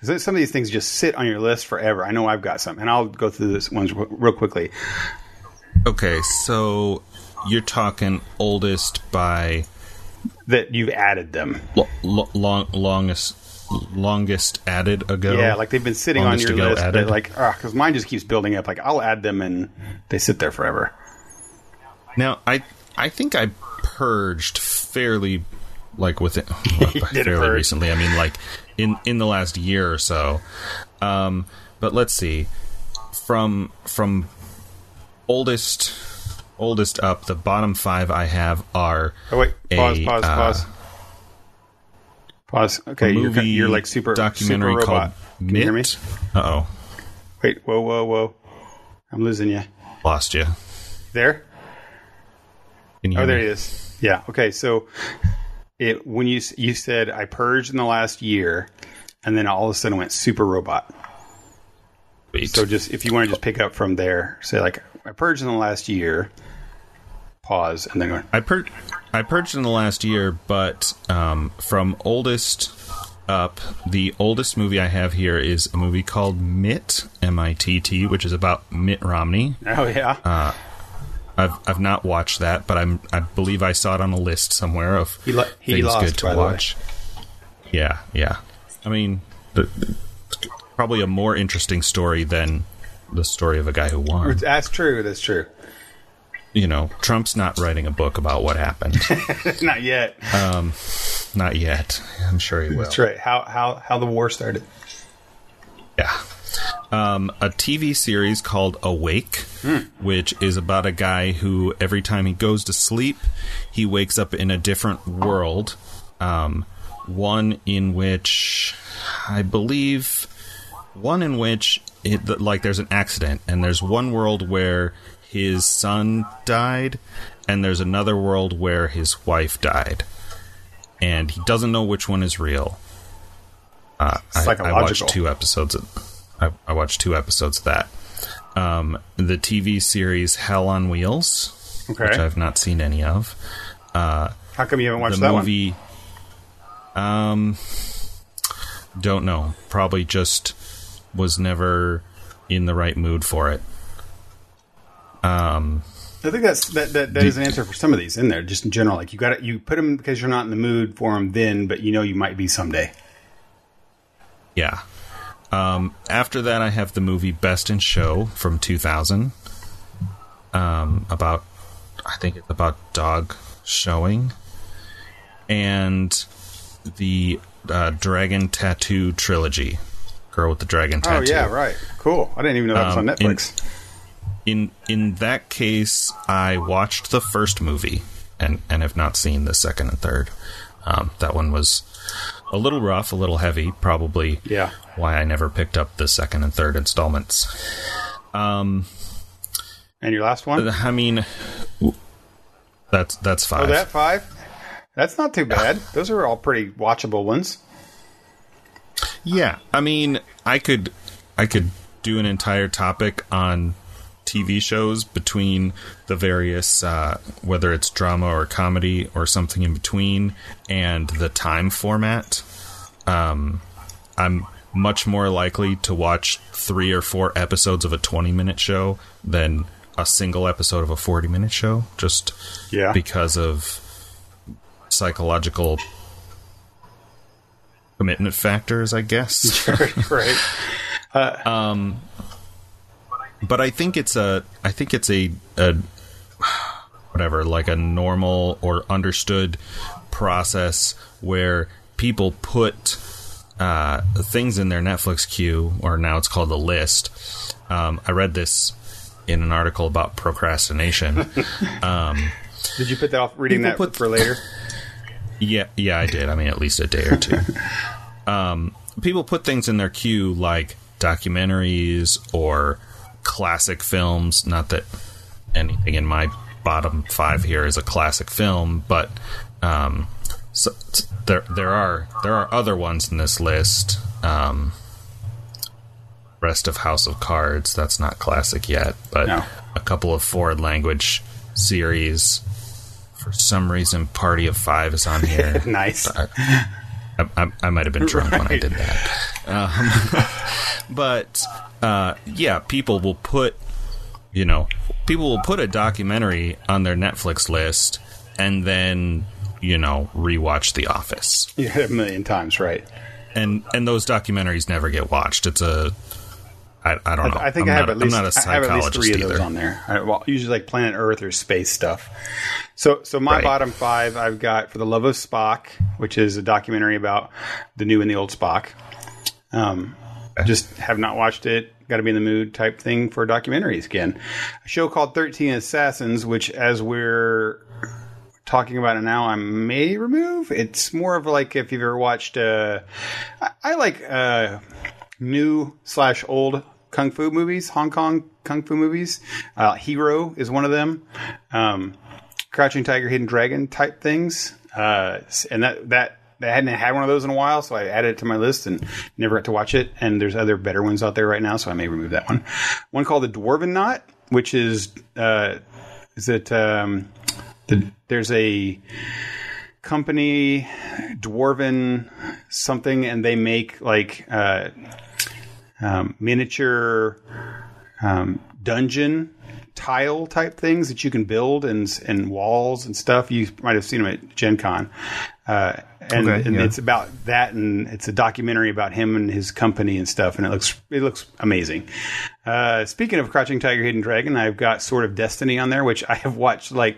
Because some of these things just sit on your list forever. I know I've got some, and I'll go through this ones real, quickly. Okay, so you're talking oldest by That you've added them. lo- lo- long longest longest added ago. Yeah, like they've been sitting on your list, added. but like, ah, because mine just keeps building up. Like I'll add them, and they sit there forever. Now, I I think I purged fairly like within a fairly purge. recently. I mean, like in in the last year or so. Um, but let's see, from from oldest oldest up, the bottom five I have are Oh wait, pause, a, pause, uh, pause, pause. Okay, you're, you're like super documentary super called robot. Can you hear me? Uh oh, Wait, whoa, whoa, whoa! I'm losing you. lost you. There? You Oh, there me? he is. Yeah. Okay. So, it when you you said I purged in the last year, and then all of a sudden went super robot. Sweet. So just if you want to just pick up from there, say like I purged in the last year. Pause and then go. I pur- I purged in the last year, but um, from oldest up, the oldest movie I have here is a movie called Mitt, M I T T, which is about Mitt Romney. Oh yeah. Uh, I've I've not watched that, but I'm I believe I saw it on a list somewhere of He lo- he things lost, good to by the way. watch. Yeah, yeah. I mean, the, the- probably a more interesting story than the story of a guy who won. That's true. That's true. You know, Trump's not writing a book about what happened. Not yet. Um, not yet. I'm sure he will. That's right. How how how the war started. Yeah. Um, a TV series called Awake, which is about a guy who every time he goes to sleep, he wakes up in a different world. Um, one in which I believe, one in which it, like there's an accident, and there's one world where his son died, and there's another world where his wife died, and he doesn't know which one is real. Uh, I, I watched two episodes. Of, I, I watched two episodes of that. Um, the TV series Hell on Wheels, Okay. which I've not seen any of. Uh, How come you haven't watched the that movie, um, don't know. Probably just was never in the right mood for it. one? I think that's that that, that is an answer for some of these in there. Just in general, like you got you put them because you're not in the mood for them then, but you know you might be someday. Yeah. Um, after that, I have the movie Best in Show from 2000. Um, about, I think it's about dog showing. And the uh, Dragon Tattoo trilogy. Girl with the Dragon Tattoo. Oh yeah, right. Cool. I didn't even know that was on Um, in- Netflix. in in that case, I watched the first movie and and have not seen the second and third. Um, that one was a little rough, a little heavy, probably. Yeah. Why I never picked up the second and third installments. and your last one? I mean, that's that's Oh, five. that five? That's not too bad. Those are all pretty watchable ones. Yeah, I mean, I could I could do an entire topic on TV shows between the various uh, whether it's drama or comedy or something in between and the time format. Um, I'm much more likely to watch three or four episodes of a 20 minute show than a single episode of a 40 minute show just Yeah. because of psychological commitment factors i guess right. but I think it's a I think it's a, a whatever like a normal or understood process where people put uh, things in their Netflix queue, or now it's called a list. Um, I read this in an article about procrastination. um, Did you put that off reading that put- for later? Yeah, yeah, I did. I mean, at least a day or two. um, people put things in their queue like documentaries or classic films. Not that anything in my bottom five here is a classic film, but um, so, there there are there are other ones in this list. Um, rest of House of Cards. That's not classic yet, but No. a couple of foreign language series. For some reason, Party of Five is on here. Nice. I, I, I, I might have been drunk right. when I did that. Um, but uh, yeah, people will put, you know, people will put a documentary on their Netflix list and then, you know, rewatch The Office. Yeah, a million times, right? And and those documentaries never get watched. It's a I, I don't know. I, think I'm I have not, at least I'm not a psychologist I have at least three either. of those on there. I, well, usually like Planet Earth or space stuff. So, so my right. bottom five, I've got for the love of Spock, which is a documentary about the new and the old Spock. Um, just have not watched it. Got to be in the mood type thing for documentaries again. A show called Thirteen Assassins, which as we're talking about it now, I may remove. It's more of like if you've ever watched. Uh, I, I like uh, new slash old kung fu movies, Hong Kong kung fu movies. Uh, Hero is one of them. Um, Crouching Tiger, Hidden Dragon type things. Uh, and that that I hadn't had one of those in a while, so I added it to my list and never got to watch it. And there's other better ones out there right now, so I may remove that one. One called the Dwarvenaut, which is uh, is it um, the, there's a company Dwarven something, and they make like uh, um, miniature um, dungeon tile type things that you can build and and walls and stuff. You might have seen them at Gen Con. Uh, and, okay, and yeah. it's about that, and it's a documentary about him and his company and stuff, and it looks it looks amazing. Uh, speaking of Crouching Tiger, Hidden Dragon, I've got Sword of Destiny on there, which I have watched like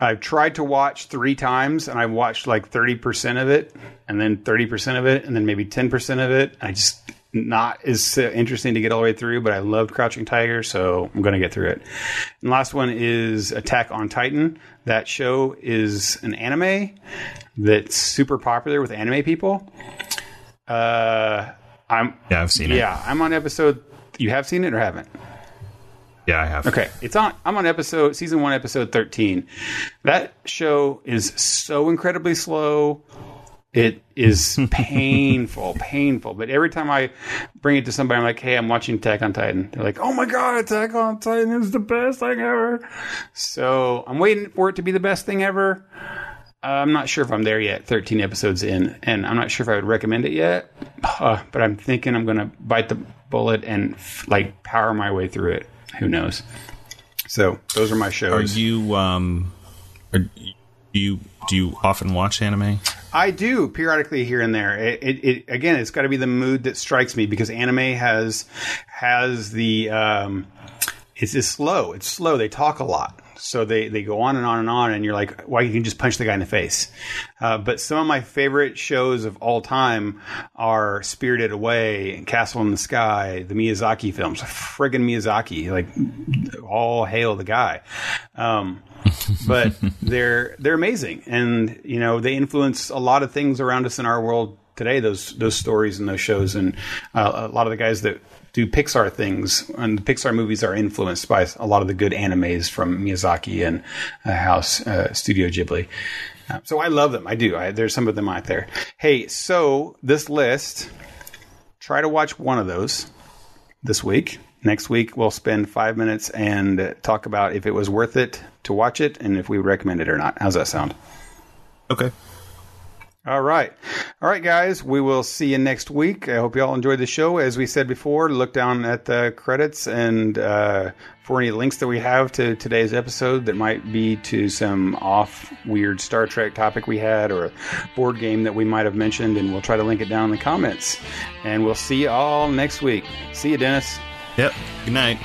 I've tried to watch three times, and I've watched like thirty percent of it, and then thirty percent of it, and then maybe ten percent of it. I just not as interesting to get all the way through, but I loved Crouching Tiger, so I'm going to get through it. And last one is Attack on Titan. That show is an anime that's super popular with anime people. Uh, I'm yeah, I've seen it. Yeah, I'm on episode. You have seen it or haven't? Yeah, I have. Okay, it's on. I'm on episode season one, episode 13. That show is so incredibly slow it is painful, painful. But every time I bring it to somebody, I'm like, "Hey, I'm watching Attack on Titan." They're like, "Oh my god, Attack on Titan is the best thing ever!" So I'm waiting for it to be the best thing ever. Uh, I'm not sure if I'm there yet. 13 episodes in, and I'm not sure if I would recommend it yet. Uh, but I'm thinking I'm going to bite the bullet and like power my way through it. Who knows? So those are my shows. Are you um? Are you do you often watch anime? I do periodically here and there. It, it, it again, it's got to be the mood that strikes me because anime has has the um, it's, it's slow. It's slow. They talk a lot. So they, they go on and on and on, and you're like, why well, you can just punch the guy in the face. Uh, but some of my favorite shows of all time are Spirited Away, Castle in the Sky, the Miyazaki films. Friggin' Miyazaki, like all hail the guy. Um, but they're they're amazing, and you know they influence a lot of things around us in our world today. Those those stories and those shows, and uh, a lot of the guys that do Pixar things, and the Pixar movies are influenced by a lot of the good animes from Miyazaki and uh, House uh, Studio Ghibli. Uh, so I love them. I do. I, there's some of them out there. Hey, so this list, try to watch one of those this week. Next week, we'll spend five minutes and talk about if it was worth it to watch it and if we recommend it or not. How's that sound? Okay. All right. All right, guys. We will see you next week. I hope you all enjoyed the show. As we said before, look down at the credits and uh, for any links that we have to today's episode that might be to some off weird Star Trek topic we had or a board game that we might have mentioned, and we'll try to link it down in the comments. And we'll see you all next week. See you, Dennis. Yep. Good night.